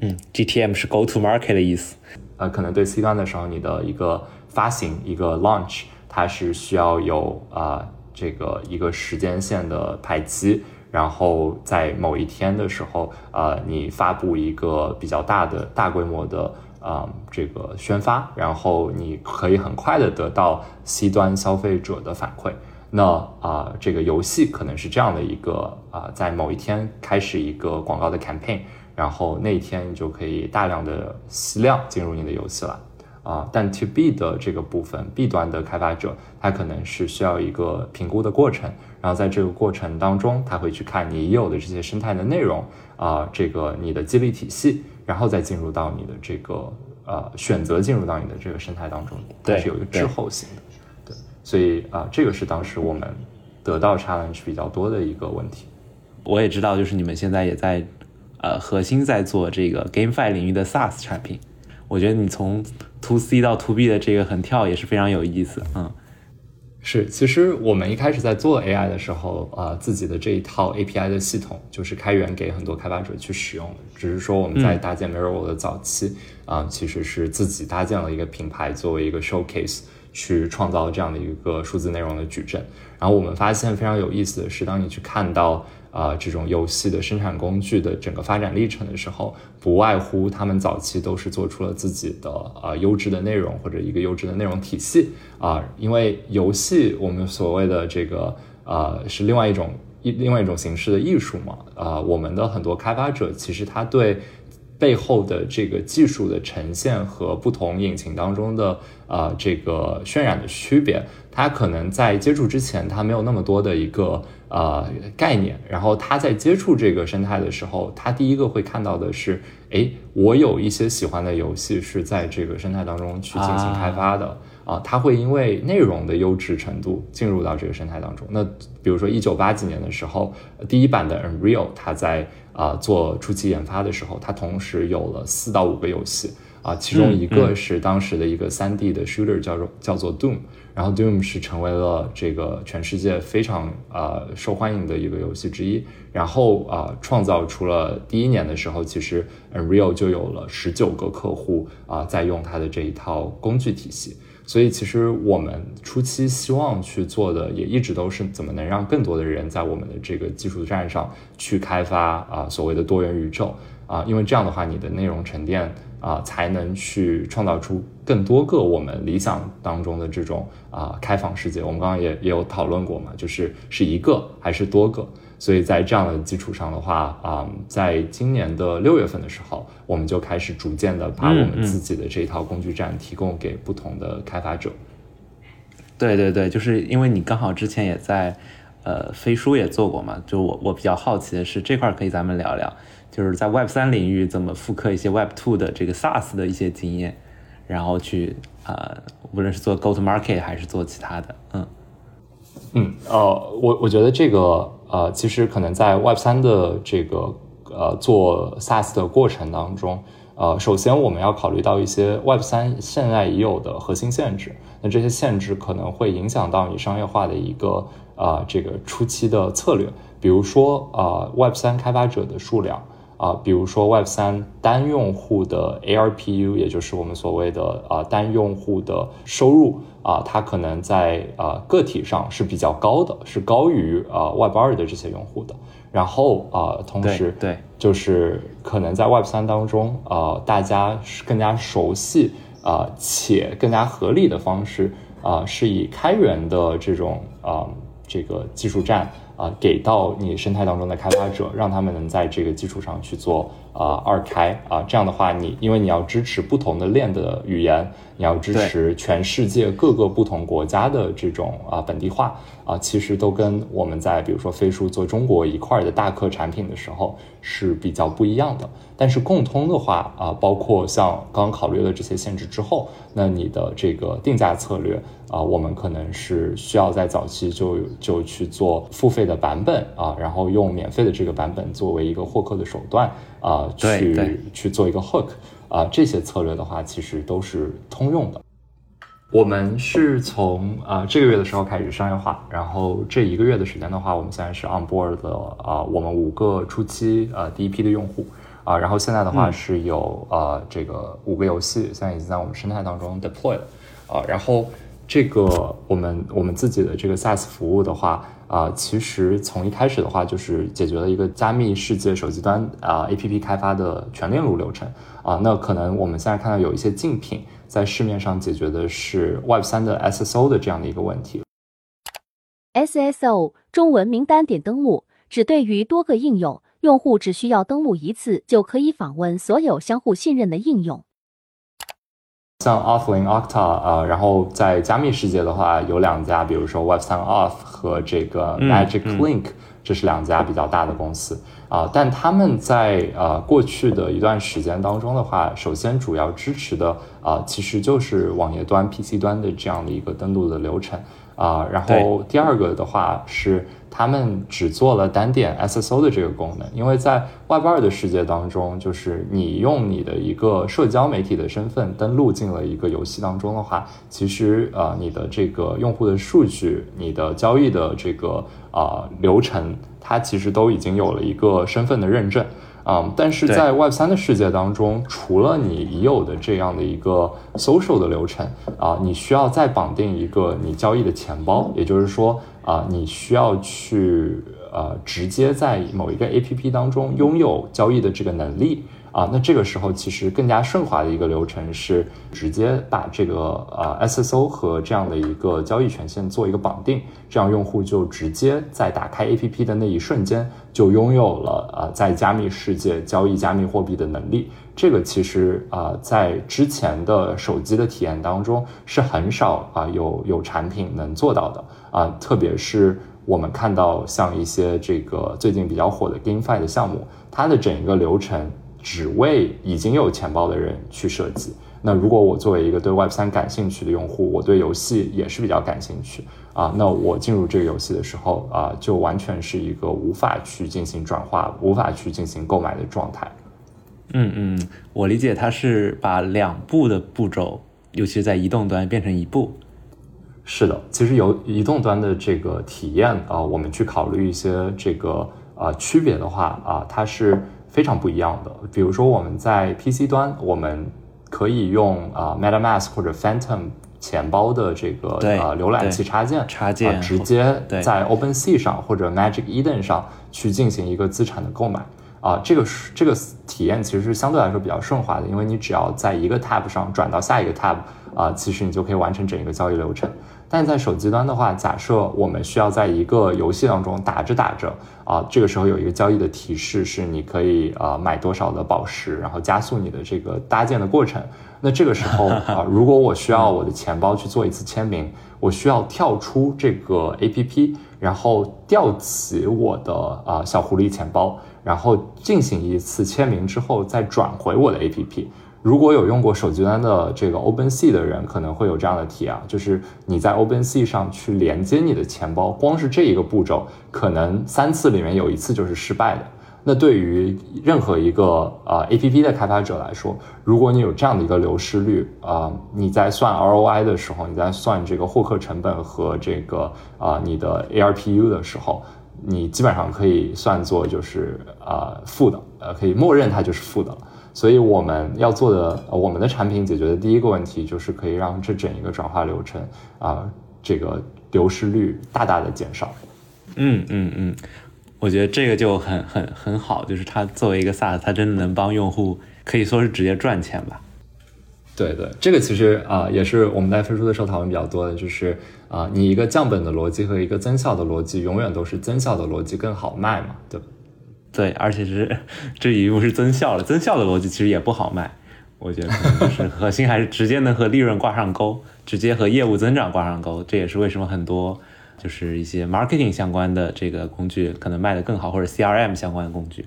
嗯，GTM 是 Go to Market 的意思。呃，可能对 C 端的时候，你的一个发行一个 launch，它是需要有啊这个一个时间线的排期。然后在某一天的时候，呃，你发布一个比较大的大规模的啊这个宣发，然后你可以很快的得到 C 端消费者的反馈。那啊，这个游戏可能是这样的一个啊，在某一天开始一个广告的 campaign，然后那一天你就可以大量的吸量进入你的游戏了。啊，但 To B 的这个部分，B 端的开发者，他可能是需要一个评估的过程，然后在这个过程当中，他会去看你已有的这些生态的内容啊，这个你的激励体系，然后再进入到你的这个呃选择进入到你的这个生态当中，它是有一个滞后性的，对，所以啊，这个是当时我们得到 challenge 比较多的一个问题。我也知道，就是你们现在也在呃核心在做这个 GameFi 领域的 SaaS 产品。我觉得你从 to C 到 to B 的这个横跳也是非常有意思，嗯，是。其实我们一开始在做 AI 的时候，呃，自己的这一套 API 的系统就是开源给很多开发者去使用的。只是说我们在搭建 Mirror 的早期，啊，其实是自己搭建了一个品牌作为一个 showcase，去创造这样的一个数字内容的矩阵。然后我们发现非常有意思的是，当你去看到。啊，这种游戏的生产工具的整个发展历程的时候，不外乎他们早期都是做出了自己的啊优质的内容或者一个优质的内容体系啊，因为游戏我们所谓的这个呃是另外一种一另外一种形式的艺术嘛啊，我们的很多开发者其实他对背后的这个技术的呈现和不同引擎当中的啊这个渲染的区别，他可能在接触之前他没有那么多的一个。呃，概念。然后他在接触这个生态的时候，他第一个会看到的是，哎，我有一些喜欢的游戏是在这个生态当中去进行开发的啊。他会因为内容的优质程度进入到这个生态当中。那比如说一九八几年的时候，第一版的 Unreal，它在啊做初期研发的时候，它同时有了四到五个游戏啊，其中一个是当时的一个三 D 的 shooter，叫做叫做 Doom。然后 Doom 是成为了这个全世界非常呃受欢迎的一个游戏之一。然后啊，创造出了第一年的时候，其实 Unreal 就有了十九个客户啊在用它的这一套工具体系。所以其实我们初期希望去做的，也一直都是怎么能让更多的人在我们的这个技术站上去开发啊所谓的多元宇宙啊，因为这样的话你的内容沉淀。啊，才能去创造出更多个我们理想当中的这种啊开放世界。我们刚刚也也有讨论过嘛，就是是一个还是多个。所以在这样的基础上的话，啊，在今年的六月份的时候，我们就开始逐渐的把我们自己的这一套工具站提供给不同的开发者。对对对，就是因为你刚好之前也在呃飞书也做过嘛，就我我比较好奇的是这块可以咱们聊聊。就是在 Web 三领域怎么复刻一些 Web two 的这个 SaaS 的一些经验，然后去呃，无论是做 Go to Market 还是做其他的，嗯嗯呃，我我觉得这个呃，其实可能在 Web 三的这个呃做 SaaS 的过程当中，呃，首先我们要考虑到一些 Web 三现在已有的核心限制，那这些限制可能会影响到你商业化的一个啊这个初期的策略，比如说啊 Web 三开发者的数量。啊，比如说 Web 三单用户的 ARPU，也就是我们所谓的啊单用户的收入啊，它可能在啊个体上是比较高的，是高于啊 Web 二的这些用户的。然后啊，同时对，就是可能在 Web 三当中啊，大家是更加熟悉啊且更加合理的方式啊，是以开源的这种啊这个技术站。啊，给到你生态当中的开发者，让他们能在这个基础上去做啊二开啊，这样的话，你因为你要支持不同的链的语言，你要支持全世界各个不同国家的这种啊本地化啊，其实都跟我们在比如说飞书做中国一块的大客产品的时候是比较不一样的。但是共通的话啊，包括像刚刚考虑了这些限制之后，那你的这个定价策略。啊，我们可能是需要在早期就就去做付费的版本啊，然后用免费的这个版本作为一个获客的手段啊去去做一个 hook 啊，这些策略的话，其实都是通用的。我们是从啊这个月的时候开始商业化，然后这一个月的时间的话，我们现在是 on board 的啊，我们五个初期呃第一批的用户啊，然后现在的话是有呃这个五个游戏现在已经在我们生态当中 deploy 了啊，然后这个我们我们自己的这个 SaaS 服务的话啊，其实从一开始的话就是解决了一个加密世界手机端啊 APP 开发的全链路流程啊，那可能我们现在看到有一些竞品。在市面上解决的是 Web 三的 SSO 的这样的一个问题。SSO 中文名单点登录，只对于多个应用，用户只需要登录一次就可以访问所有相互信任的应用。像 Offline、Octa 啊，然后在加密世界的话，有两家，比如说 Web 三 Off 和这个 Magic Link，这是两家比较大的公司。啊，但他们在呃过去的一段时间当中的话，首先主要支持的啊，其实就是网页端、PC 端的这样的一个登录的流程啊。然后第二个的话是，他们只做了单点 SSO 的这个功能，因为在 Web 二的世界当中，就是你用你的一个社交媒体的身份登录进了一个游戏当中的话，其实呃你的这个用户的数据、你的交易的这个啊流程。它其实都已经有了一个身份的认证，啊，但是在 Web 三的世界当中，除了你已有的这样的一个 social 的流程，啊，你需要再绑定一个你交易的钱包，也就是说，啊，你需要去呃直接在某一个 APP 当中拥有交易的这个能力。啊，那这个时候其实更加顺滑的一个流程是直接把这个呃 SSO 和这样的一个交易权限做一个绑定，这样用户就直接在打开 APP 的那一瞬间就拥有了呃在加密世界交易加密货币的能力。这个其实啊在之前的手机的体验当中是很少啊有有产品能做到的啊，特别是我们看到像一些这个最近比较火的 GameFi 的项目，它的整一个流程。只为已经有钱包的人去设计。那如果我作为一个对 Web 三感兴趣的用户，我对游戏也是比较感兴趣啊，那我进入这个游戏的时候啊，就完全是一个无法去进行转化、无法去进行购买的状态。嗯嗯，我理解它是把两步的步骤，尤其是在移动端变成一步。是的，其实由移动端的这个体验啊，我们去考虑一些这个啊区别的话啊，它是。非常不一样的，比如说我们在 PC 端，我们可以用啊 MetaMask 或者 Phantom 钱包的这个呃浏览器插件，插件直接在 OpenSea 上或者 Magic Eden 上去进行一个资产的购买。啊，这个是这个体验其实是相对来说比较顺滑的，因为你只要在一个 Tab 上转到下一个 Tab 啊，其实你就可以完成整一个交易流程。但在手机端的话，假设我们需要在一个游戏当中打着打着啊，这个时候有一个交易的提示是你可以呃买多少的宝石，然后加速你的这个搭建的过程。那这个时候啊，如果我需要我的钱包去做一次签名，我需要跳出这个 APP，然后调起我的啊小狐狸钱包，然后进行一次签名之后再转回我的 APP。如果有用过手机端的这个 OpenSea 的人，可能会有这样的体验，就是你在 OpenSea 上去连接你的钱包，光是这一个步骤，可能三次里面有一次就是失败的。那对于任何一个呃 APP 的开发者来说，如果你有这样的一个流失率啊，你在算 ROI 的时候，你在算这个获客成本和这个啊你的 ARPU 的时候，你基本上可以算作就是呃负的，呃可以默认它就是负的了。所以我们要做的，我们的产品解决的第一个问题就是可以让这整一个转化流程啊，这个流失率大大的减少。嗯嗯嗯，我觉得这个就很很很好，就是它作为一个 SaaS，它真的能帮用户可以说是直接赚钱吧。对对，这个其实啊也是我们在飞书的时候讨论比较多的，就是啊你一个降本的逻辑和一个增效的逻辑，永远都是增效的逻辑更好卖嘛，对吧？对，而且是这一步是增效了，增效的逻辑其实也不好卖，我觉得就是 核心还是直接能和利润挂上钩，直接和业务增长挂上钩，这也是为什么很多就是一些 marketing 相关的这个工具可能卖得更好，或者 CRM 相关的工具。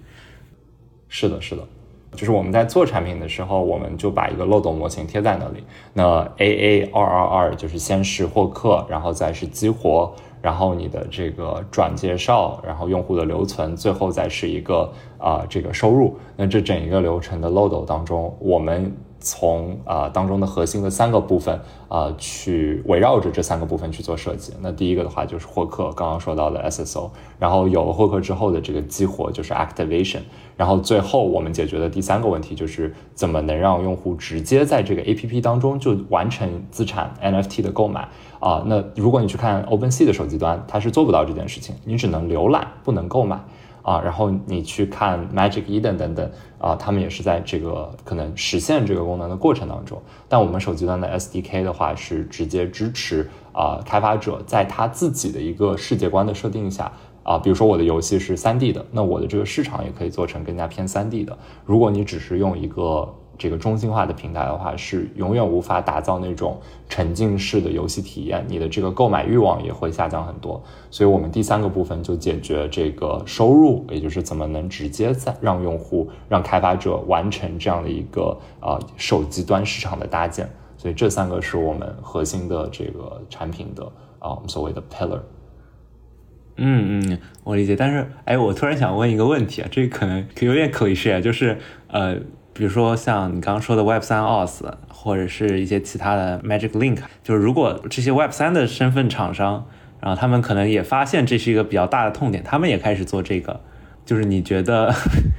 是的，是的，就是我们在做产品的时候，我们就把一个漏斗模型贴在那里，那 A A 二二二就是先是获客，然后再是激活。然后你的这个转介绍，然后用户的留存，最后再是一个啊这个收入。那这整一个流程的漏斗当中，我们。从啊当中的核心的三个部分啊，去围绕着这三个部分去做设计。那第一个的话就是获客，刚刚说到的 SSO，然后有了获客之后的这个激活就是 activation，然后最后我们解决的第三个问题就是怎么能让用户直接在这个 APP 当中就完成资产 NFT 的购买啊？那如果你去看 OpenSea 的手机端，它是做不到这件事情，你只能浏览，不能购买。啊，然后你去看 Magic Eden 等等啊，他们也是在这个可能实现这个功能的过程当中。但我们手机端的 SDK 的话，是直接支持啊，开发者在他自己的一个世界观的设定下啊，比如说我的游戏是 3D 的，那我的这个市场也可以做成更加偏 3D 的。如果你只是用一个这个中心化的平台的话，是永远无法打造那种沉浸式的游戏体验，你的这个购买欲望也会下降很多。所以，我们第三个部分就解决这个收入，也就是怎么能直接在让用户、让开发者完成这样的一个啊手机端市场的搭建。所以，这三个是我们核心的这个产品的啊我们所谓的 pillar。嗯嗯，我理解。但是，哎，我突然想问一个问题啊，这可能有点可惜啊，就是呃。比如说像你刚刚说的 Web 三 OS，或者是一些其他的 Magic Link，就是如果这些 Web 三的身份厂商，然后他们可能也发现这是一个比较大的痛点，他们也开始做这个，就是你觉得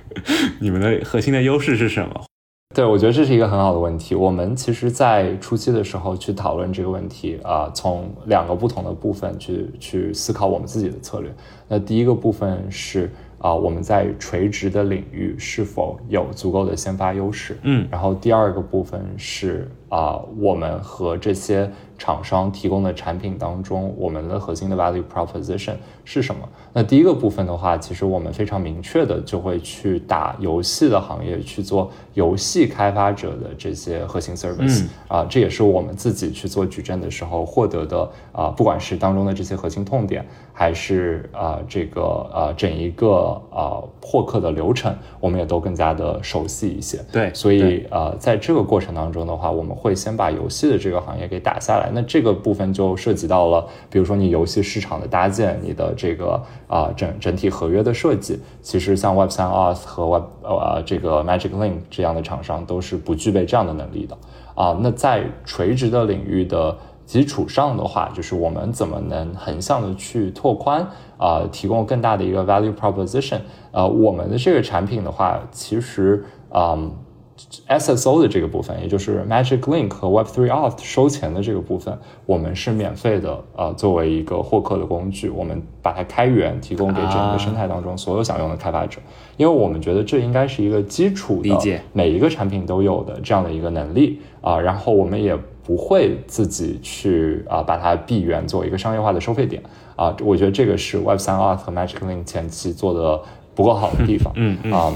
你们的核心的优势是什么？对，我觉得这是一个很好的问题。我们其实，在初期的时候去讨论这个问题啊，从两个不同的部分去去思考我们自己的策略。那第一个部分是。啊，我们在垂直的领域是否有足够的先发优势？嗯，然后第二个部分是啊，我们和这些。厂商提供的产品当中，我们的核心的 value proposition 是什么？那第一个部分的话，其实我们非常明确的就会去打游戏的行业去做游戏开发者的这些核心 service 啊，这也是我们自己去做矩阵的时候获得的啊，不管是当中的这些核心痛点，还是啊这个啊整一个啊获客的流程，我们也都更加的熟悉一些。对，所以呃，在这个过程当中的话，我们会先把游戏的这个行业给打下来。那这个部分就涉及到了，比如说你游戏市场的搭建，你的这个啊整整体合约的设计，其实像 Web 三 Auth 和 Web 呃这个 Magic Link 这样的厂商都是不具备这样的能力的啊。那在垂直的领域的基础上的话，就是我们怎么能横向的去拓宽啊，提供更大的一个 value proposition 呃，我们的这个产品的话，其实啊。SSO 的这个部分，也就是 Magic Link 和 Web3 Auth 收钱的这个部分，我们是免费的，呃，作为一个获客的工具，我们把它开源，提供给整个生态当中所有想用的开发者，因为我们觉得这应该是一个基础的，每一个产品都有的这样的一个能力啊，然后我们也不会自己去啊把它闭源做一个商业化的收费点啊，我觉得这个是 Web 三 Auth 和 Magic Link 前期做的不够好的地方，嗯啊。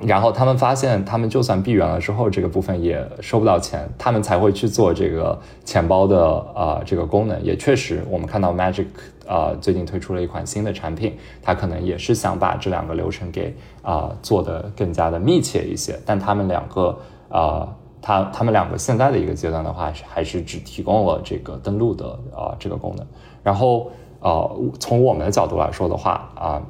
然后他们发现，他们就算闭源了之后，这个部分也收不到钱，他们才会去做这个钱包的啊这个功能。也确实，我们看到 Magic 啊最近推出了一款新的产品，它可能也是想把这两个流程给啊做的更加的密切一些。但他们两个啊，他他们两个现在的一个阶段的话，还是只提供了这个登录的啊这个功能。然后呃，从我们的角度来说的话啊。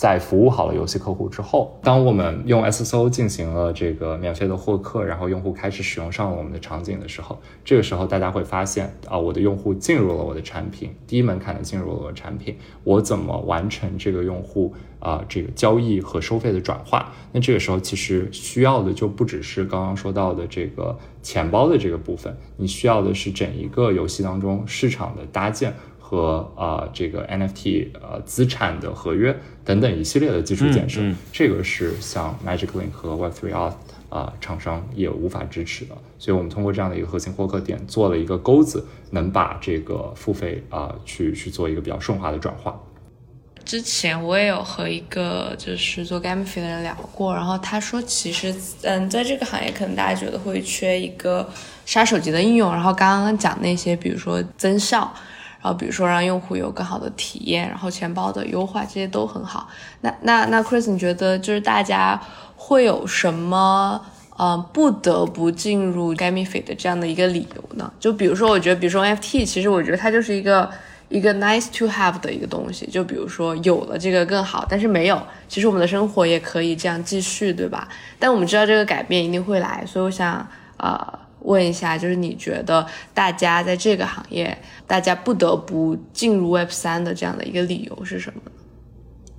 在服务好了游戏客户之后，当我们用 S O 进行了这个免费的获客，然后用户开始使用上了我们的场景的时候，这个时候大家会发现啊，我的用户进入了我的产品，低门槛的进入了我的产品，我怎么完成这个用户啊这个交易和收费的转化？那这个时候其实需要的就不只是刚刚说到的这个钱包的这个部分，你需要的是整一个游戏当中市场的搭建。和啊，这个 NFT 呃资产的合约等等一系列的基础建设，这个是像 Magic Link 和 Web3 Auth 啊厂商也无法支持的，所以我们通过这样的一个核心获客点做了一个钩子，能把这个付费啊去去做一个比较顺滑的转化。之前我也有和一个就是做 gamifi 的人聊过，然后他说其实嗯，在这个行业可能大家觉得会缺一个杀手级的应用，然后刚刚讲那些比如说增效。然后比如说让用户有更好的体验，然后钱包的优化这些都很好。那那那 Chris，你觉得就是大家会有什么呃不得不进入 Gamify 的这样的一个理由呢？就比如说，我觉得比如说 NFT，其实我觉得它就是一个一个 nice to have 的一个东西。就比如说有了这个更好，但是没有，其实我们的生活也可以这样继续，对吧？但我们知道这个改变一定会来，所以我想呃问一下，就是你觉得大家在这个行业，大家不得不进入 Web 三的这样的一个理由是什么呢？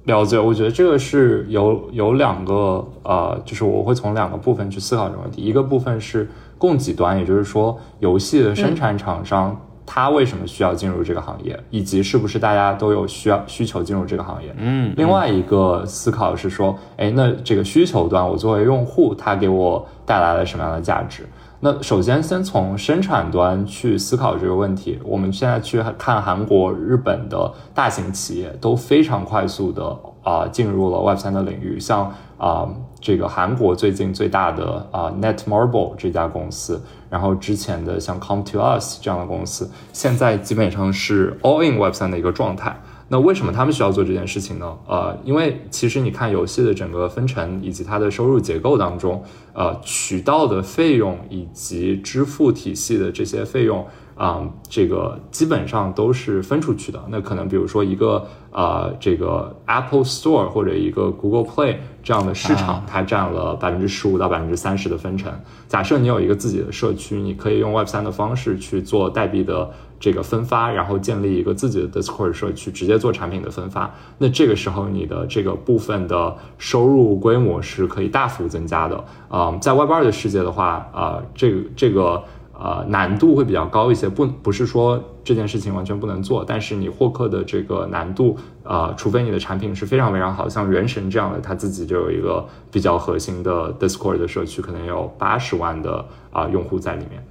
了解，我觉得这个是有有两个呃，就是我会从两个部分去思考这个问题。一个部分是供给端，也就是说游戏的生产厂商他为什么需要进入这个行业，以及是不是大家都有需要需求进入这个行业。嗯，另外一个思考是说，哎，那这个需求端，我作为用户，它给我带来了什么样的价值？那首先，先从生产端去思考这个问题。我们现在去看韩国、日本的大型企业，都非常快速的啊进入了 Web 三的领域。像啊这个韩国最近最大的啊 Netmarble 这家公司，然后之前的像 Come to Us 这样的公司，现在基本上是 All in Web 三的一个状态。那为什么他们需要做这件事情呢？呃，因为其实你看游戏的整个分成以及它的收入结构当中，呃，渠道的费用以及支付体系的这些费用啊，这个基本上都是分出去的。那可能比如说一个呃，这个 Apple Store 或者一个 Google Play 这样的市场，它占了百分之十五到百分之三十的分成。假设你有一个自己的社区，你可以用 Web 三的方式去做代币的。这个分发，然后建立一个自己的 Discord 社区，直接做产品的分发。那这个时候，你的这个部分的收入规模是可以大幅增加的。啊，在 Web 二的世界的话，啊，这个这个呃难度会比较高一些。不不是说这件事情完全不能做，但是你获客的这个难度，啊，除非你的产品是非常非常好，像原神这样的，它自己就有一个比较核心的 Discord 的社区，可能有八十万的啊用户在里面。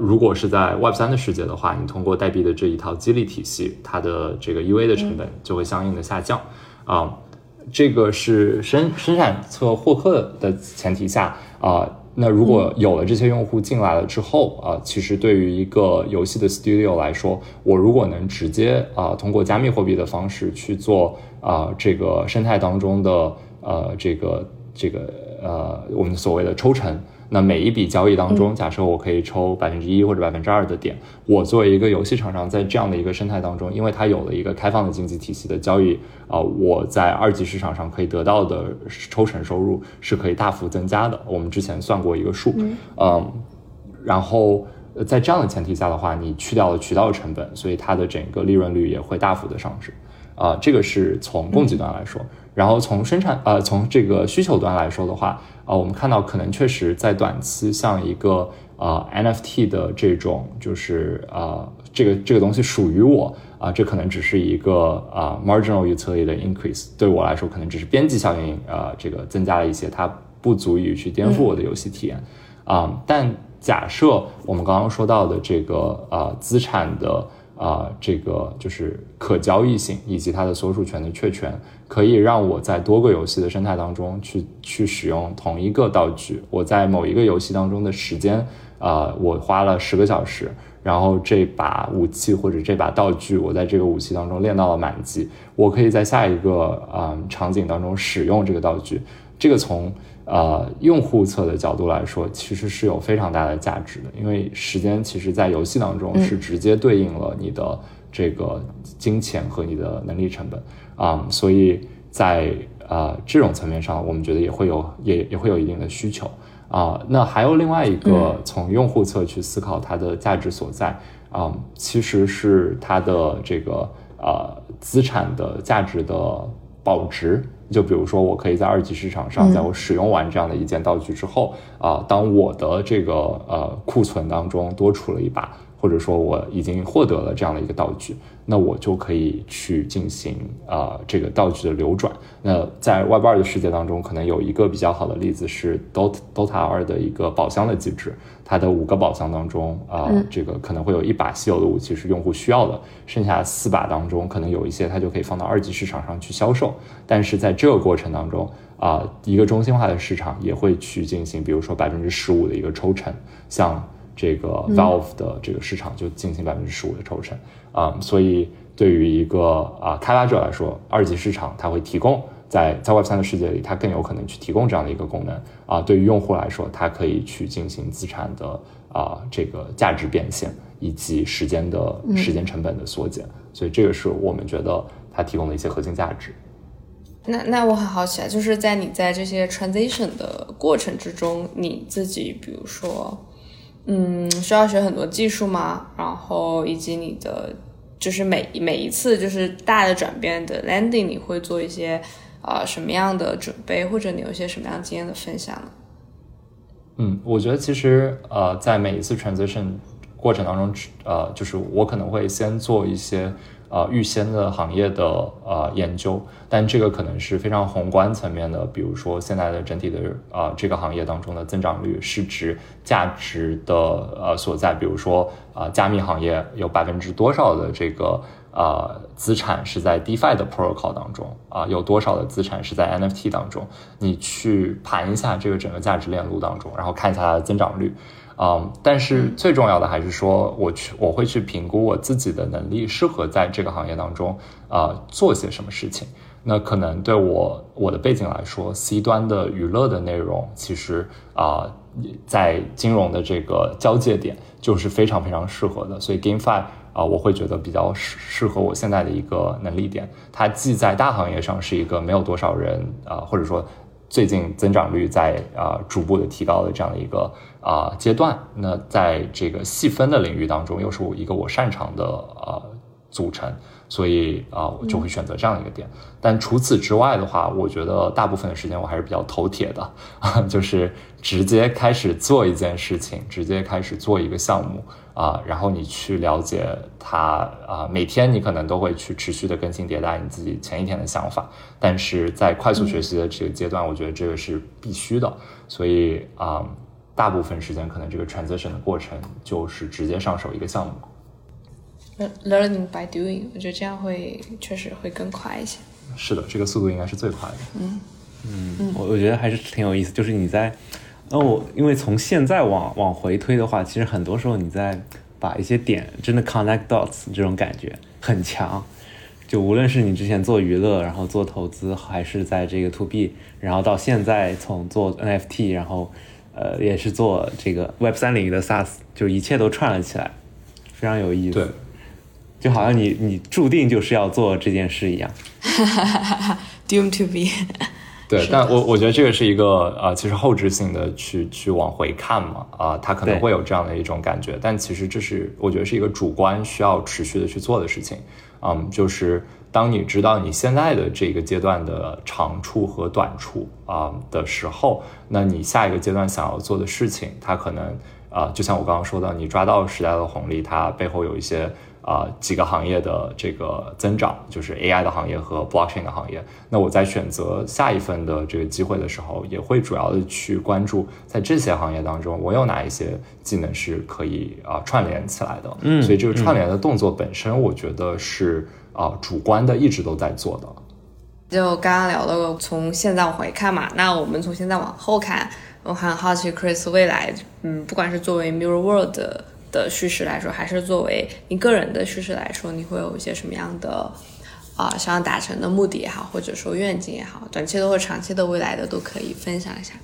如果是在 Web 三的世界的话，你通过代币的这一套激励体系，它的这个 UA 的成本就会相应的下降啊。这个是生生产侧获客的前提下啊。那如果有了这些用户进来了之后啊，其实对于一个游戏的 Studio 来说，我如果能直接啊通过加密货币的方式去做啊这个生态当中的呃这个这个呃我们所谓的抽成。那每一笔交易当中，假设我可以抽百分之一或者百分之二的点，我作为一个游戏厂商，在这样的一个生态当中，因为它有了一个开放的经济体系的交易啊，我在二级市场上可以得到的抽成收入是可以大幅增加的。我们之前算过一个数，嗯，然后在这样的前提下的话，你去掉了渠道成本，所以它的整个利润率也会大幅的上升。啊，这个是从供给端来说，然后从生产呃从这个需求端来说的话，啊，我们看到可能确实在短期像一个呃 NFT 的这种就是呃这个这个东西属于我啊，这可能只是一个啊 marginal utility 的 increase，对我来说可能只是边际效应啊这个增加了一些，它不足以去颠覆我的游戏体验啊。但假设我们刚刚说到的这个啊资产的。啊，这个就是可交易性以及它的所属权的确权，可以让我在多个游戏的生态当中去去使用同一个道具。我在某一个游戏当中的时间，啊，我花了十个小时，然后这把武器或者这把道具，我在这个武器当中练到了满级，我可以在下一个啊场景当中使用这个道具。这个从呃，用户侧的角度来说，其实是有非常大的价值的，因为时间其实，在游戏当中是直接对应了你的这个金钱和你的能力成本啊，所以在呃这种层面上，我们觉得也会有也也会有一定的需求啊。那还有另外一个从用户侧去思考它的价值所在啊，其实是它的这个呃资产的价值的保值。就比如说，我可以在二级市场上，在我使用完这样的一件道具之后，啊，当我的这个呃库存当中多出了一把。或者说我已经获得了这样的一个道具，那我就可以去进行啊这个道具的流转。那在 Web 二的世界当中，可能有一个比较好的例子是 Dota Dota 二的一个宝箱的机制，它的五个宝箱当中啊，这个可能会有一把稀有的武器是用户需要的，剩下四把当中可能有一些它就可以放到二级市场上去销售。但是在这个过程当中啊，一个中心化的市场也会去进行，比如说百分之十五的一个抽成，像。这个 Valve 的这个市场就进行百分之十五的抽成啊，所以对于一个啊开发者来说，二级市场它会提供在在 Web 三的世界里，它更有可能去提供这样的一个功能啊。对于用户来说，它可以去进行资产的啊这个价值变现，以及时间的时间成本的缩减。所以这个是我们觉得它提供的一些核心价值。那那我很好奇啊，就是在你在这些 transition 的过程之中，你自己比如说，嗯，需要学很多技术吗？然后以及你的就是每每一次就是大的转变的 landing，你会做一些啊什么样的准备，或者你有一些什么样经验的分享呢？嗯，我觉得其实呃，在每一次 transition 过程当中，呃，就是我可能会先做一些。呃，预先的行业的呃研究，但这个可能是非常宏观层面的，比如说现在的整体的呃这个行业当中的增长率、市值、价值的呃所在，比如说啊加密行业有百分之多少的这个呃资产是在 DeFi 的 protocol 当中啊，有多少的资产是在 NFT 当中？你去盘一下这个整个价值链路当中，然后看一下它的增长率。嗯，但是最重要的还是说，我去我会去评估我自己的能力，适合在这个行业当中，呃，做些什么事情。那可能对我我的背景来说，C 端的娱乐的内容，其实啊，在金融的这个交界点，就是非常非常适合的。所以 GameFi 啊，我会觉得比较适适合我现在的一个能力点。它既在大行业上是一个没有多少人啊，或者说。最近增长率在啊逐步的提高的这样的一个啊阶段，那在这个细分的领域当中，又是我一个我擅长的呃组成，所以啊我就会选择这样一个点。但除此之外的话，我觉得大部分的时间我还是比较头铁的，就是直接开始做一件事情，直接开始做一个项目。啊，然后你去了解它啊，每天你可能都会去持续的更新迭代你自己前一天的想法，但是在快速学习的这个阶段，我觉得这个是必须的，所以啊，大部分时间可能这个 transition 的过程就是直接上手一个项目，learning by doing，我觉得这样会确实会更快一些。是的，这个速度应该是最快的。嗯嗯，我我觉得还是挺有意思，就是你在。那我因为从现在往往回推的话，其实很多时候你在把一些点真的 connect dots 这种感觉很强。就无论是你之前做娱乐，然后做投资，还是在这个 to B，然后到现在从做 NFT，然后呃也是做这个 Web 三领域的 SaaS，就一切都串了起来，非常有意思。对，就好像你你注定就是要做这件事一样。哈哈哈哈 Doom to be。对，但我我觉得这个是一个呃，其实后置性的去去往回看嘛，啊，他可能会有这样的一种感觉，但其实这是我觉得是一个主观需要持续的去做的事情，嗯，就是当你知道你现在的这个阶段的长处和短处啊的时候，那你下一个阶段想要做的事情，它可能啊，就像我刚刚说的，你抓到时代的红利，它背后有一些。啊，几个行业的这个增长，就是 AI 的行业和 Blockchain 的行业。那我在选择下一份的这个机会的时候，也会主要的去关注在这些行业当中，我有哪一些技能是可以啊串联起来的。嗯，所以这个串联的动作本身，我觉得是啊主观的，一直都在做的。就刚刚聊了从现在往回看嘛，那我们从现在往后看，我很好奇 Chris 未来，嗯，不管是作为 Mirror World 的叙事来说，还是作为你个人的叙事来说，你会有一些什么样的啊想要达成的目的也好，或者说愿景也好，短期的或长期的未来的都可以分享一下。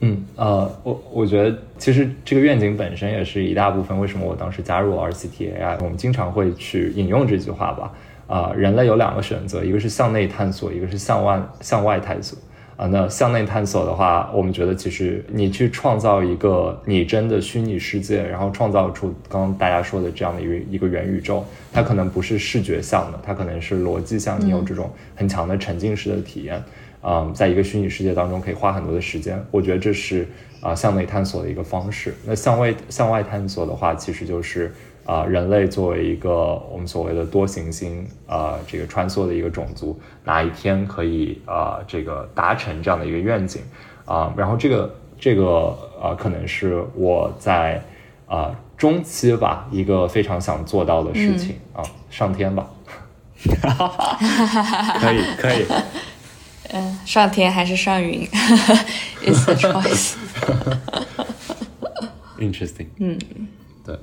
嗯，呃，我我觉得其实这个愿景本身也是一大部分。为什么我当时加入 RCTAI？我们经常会去引用这句话吧。啊，人类有两个选择，一个是向内探索，一个是向外向外探索。啊，那向内探索的话，我们觉得其实你去创造一个拟真的虚拟世界，然后创造出刚刚大家说的这样的一个一个元宇宙，它可能不是视觉向的，它可能是逻辑向，你有这种很强的沉浸式的体验，啊，在一个虚拟世界当中可以花很多的时间，我觉得这是啊向内探索的一个方式。那向外向外探索的话，其实就是。啊，人类作为一个我们所谓的多行星啊，这个穿梭的一个种族，哪一天可以啊，这个达成这样的一个愿景啊？然后这个这个啊，可能是我在啊中期吧，一个非常想做到的事情啊，上天吧，可以可以，嗯，上天还是上云？It's a choice. Interesting. 嗯，对。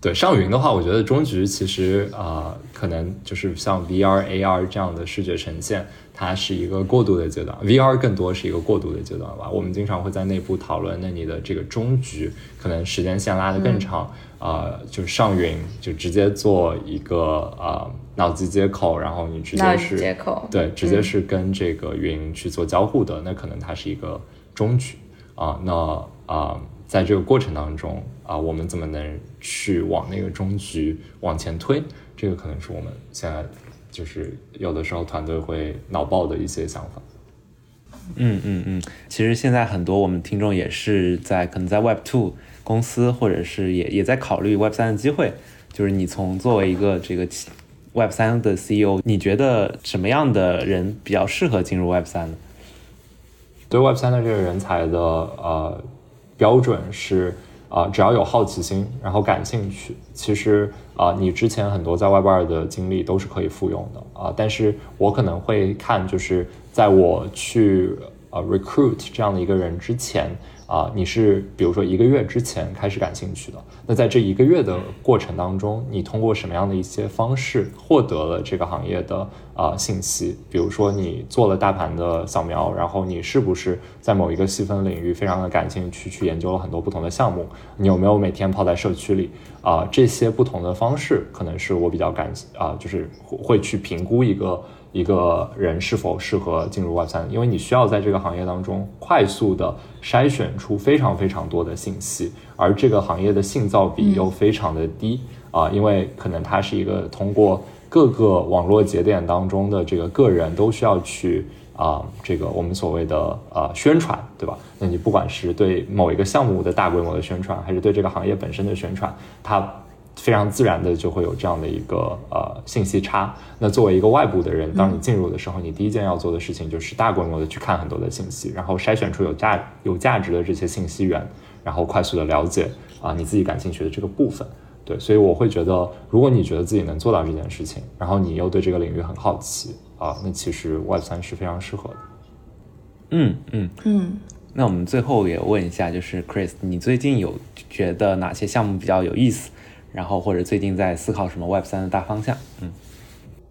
对上云的话，我觉得中局其实啊，可能就是像 VR、AR 这样的视觉呈现，它是一个过渡的阶段。VR 更多是一个过渡的阶段吧。我们经常会在内部讨论，那你的这个中局可能时间线拉得更长啊，就上云就直接做一个啊脑机接口，然后你直接是接口对，直接是跟这个云去做交互的，那可能它是一个中局啊。那啊，在这个过程当中啊，我们怎么能去往那个终局往前推？这个可能是我们现在就是有的时候团队会脑爆的一些想法。嗯嗯嗯，其实现在很多我们听众也是在可能在 Web Two 公司，或者是也也在考虑 Web 三的机会。就是你从作为一个这个 Web 三的 CEO，你觉得什么样的人比较适合进入 Web 三呢？对 Web 三的这个人才的呃标准是啊、只要有好奇心，然后感兴趣，其实啊、你之前很多在外边的经历都是可以复用的啊、但是我可能会看，就是在我去啊 recruit 这样的一个人之前啊、你是比如说一个月之前开始感兴趣的，那在这一个月的过程当中，你通过什么样的一些方式获得了这个行业的啊、信息？比如说你做了大盘的扫描，然后你是不是在某一个细分领域非常的感兴趣，去研究了很多不同的项目？你有没有每天泡在社区里？啊、这些不同的方式，可能是我比较感啊、就是会会去评估一个一个人是否适合进入 Web 三，因为你需要在这个行业当中快速的筛选出非常非常多的信息，而这个行业的信噪比又非常的低啊、因为可能它是一个通过各个网络节点当中的这个个人都需要去啊、这个我们所谓的呃宣传，对吧？那你不管是对某一个项目的大规模的宣传，还是对这个行业本身的宣传，它非常自然的就会有这样的一个呃信息差。那作为一个外部的人，当你进入的时候，你第一件要做的事情就是大规模的去看很多的信息，然后筛选出有价有价值的这些信息源，然后快速的了解啊、你自己感兴趣的这个部分。对，所以我会觉得，如果你觉得自己能做到这件事情，然后你又对这个领域很好奇啊，那其实 Web 三是非常适合的。嗯嗯。嗯，那我们最后也问一下，就是 Chris，你最近有觉得哪些项目比较有意思？然后或者最近在思考什么 Web 三的大方向？嗯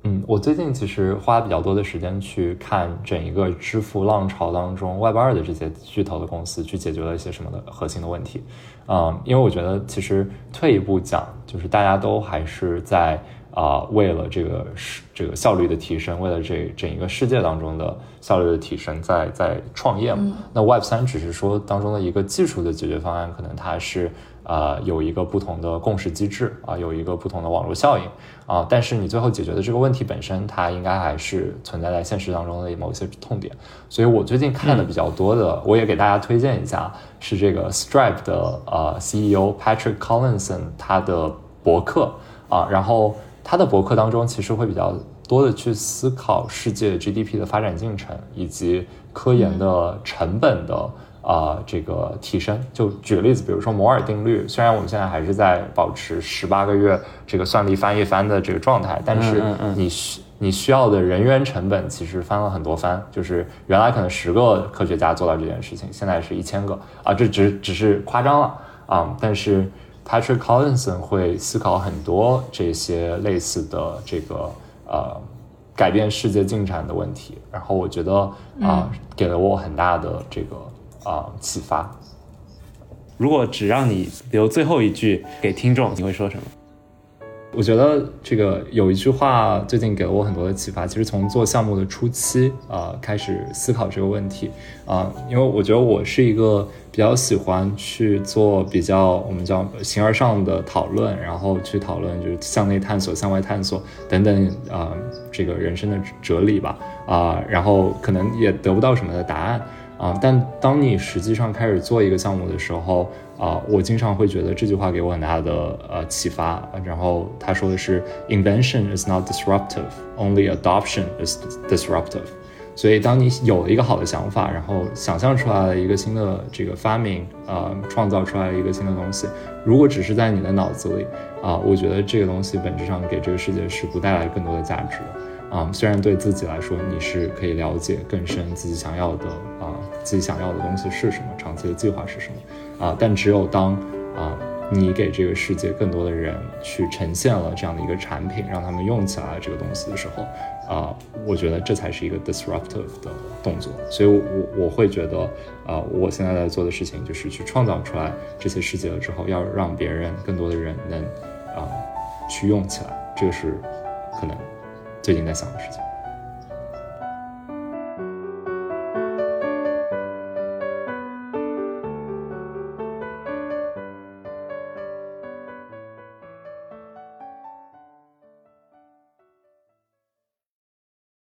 嗯，我最近其实花比较多的时间去看整一个支付浪潮当中 Web 二的这些巨头的公司去解决了一些什么的核心的问题。嗯，因为我觉得其实退一步讲，就是大家都还是在啊、为了这个是这个效率的提升，为了这整一个世界当中的效率的提升，在在创业嘛。那 Web 三只是说当中的一个技术的解决方案，可能它是呃有一个不同的共识机制啊、有一个不同的网络效应啊、但是你最后解决的这个问题本身，它应该还是存在在现实当中的某一些痛点。所以我最近看的比较多的，我也给大家推荐一下，是这个 Stripe 的呃 CEO Patrick Collinson 他的博客啊、然后他的博客当中其实会比较多的去思考世界 GDP 的发展进程以及科研的成本的。啊、这个提升，就举个例子，比如说摩尔定律，虽然我们现在还是在保持十八个月这个算力翻一番的这个状态，但是嗯嗯你需你需要的人员成本其实翻了很多番，就是原来可能十个科学家做到这件事情，现在是一千个。啊，这只只是夸张了啊，但是 Patrick Collinson 会思考很多这些类似的这个呃改变世界进展的问题，然后我觉得啊、给了我很大的这个啊、启发。如果只让你留最后一句给听众，你会说什么？我觉得这个有一句话最近给了我很多的启发。其实从做项目的初期啊、开始思考这个问题啊、因为我觉得我是一个比较喜欢去做比较我们叫形而上的讨论，然后去讨论就是向内探索、向外探索等等啊、这个人生的哲理吧啊、然后可能也得不到什么的答案。啊、但当你实际上开始做一个项目的时候，啊、我经常会觉得这句话给我很大的呃启发。然后他说的是，invention is not disruptive, only adoption is disruptive。所以，当你有了一个好的想法，然后想象出来了一个新的这个发明，呃，创造出来了一个新的东西，如果只是在你的脑子里，啊、我觉得这个东西本质上给这个世界是不带来更多的价值的。啊、虽然对自己来说你是可以了解更深自己想要的啊、自己想要的东西是什么，长期的计划是什么啊、但只有当啊、你给这个世界更多的人去呈现了这样的一个产品，让他们用起来这个东西的时候，啊，我觉得这才是一个 disruptive 的动作。所以，我我会觉得，啊，我现在在做的事情就是去创造出来这些世界了之后，要让别人更多的人能啊去用起来，这个是可能最近在想的事情。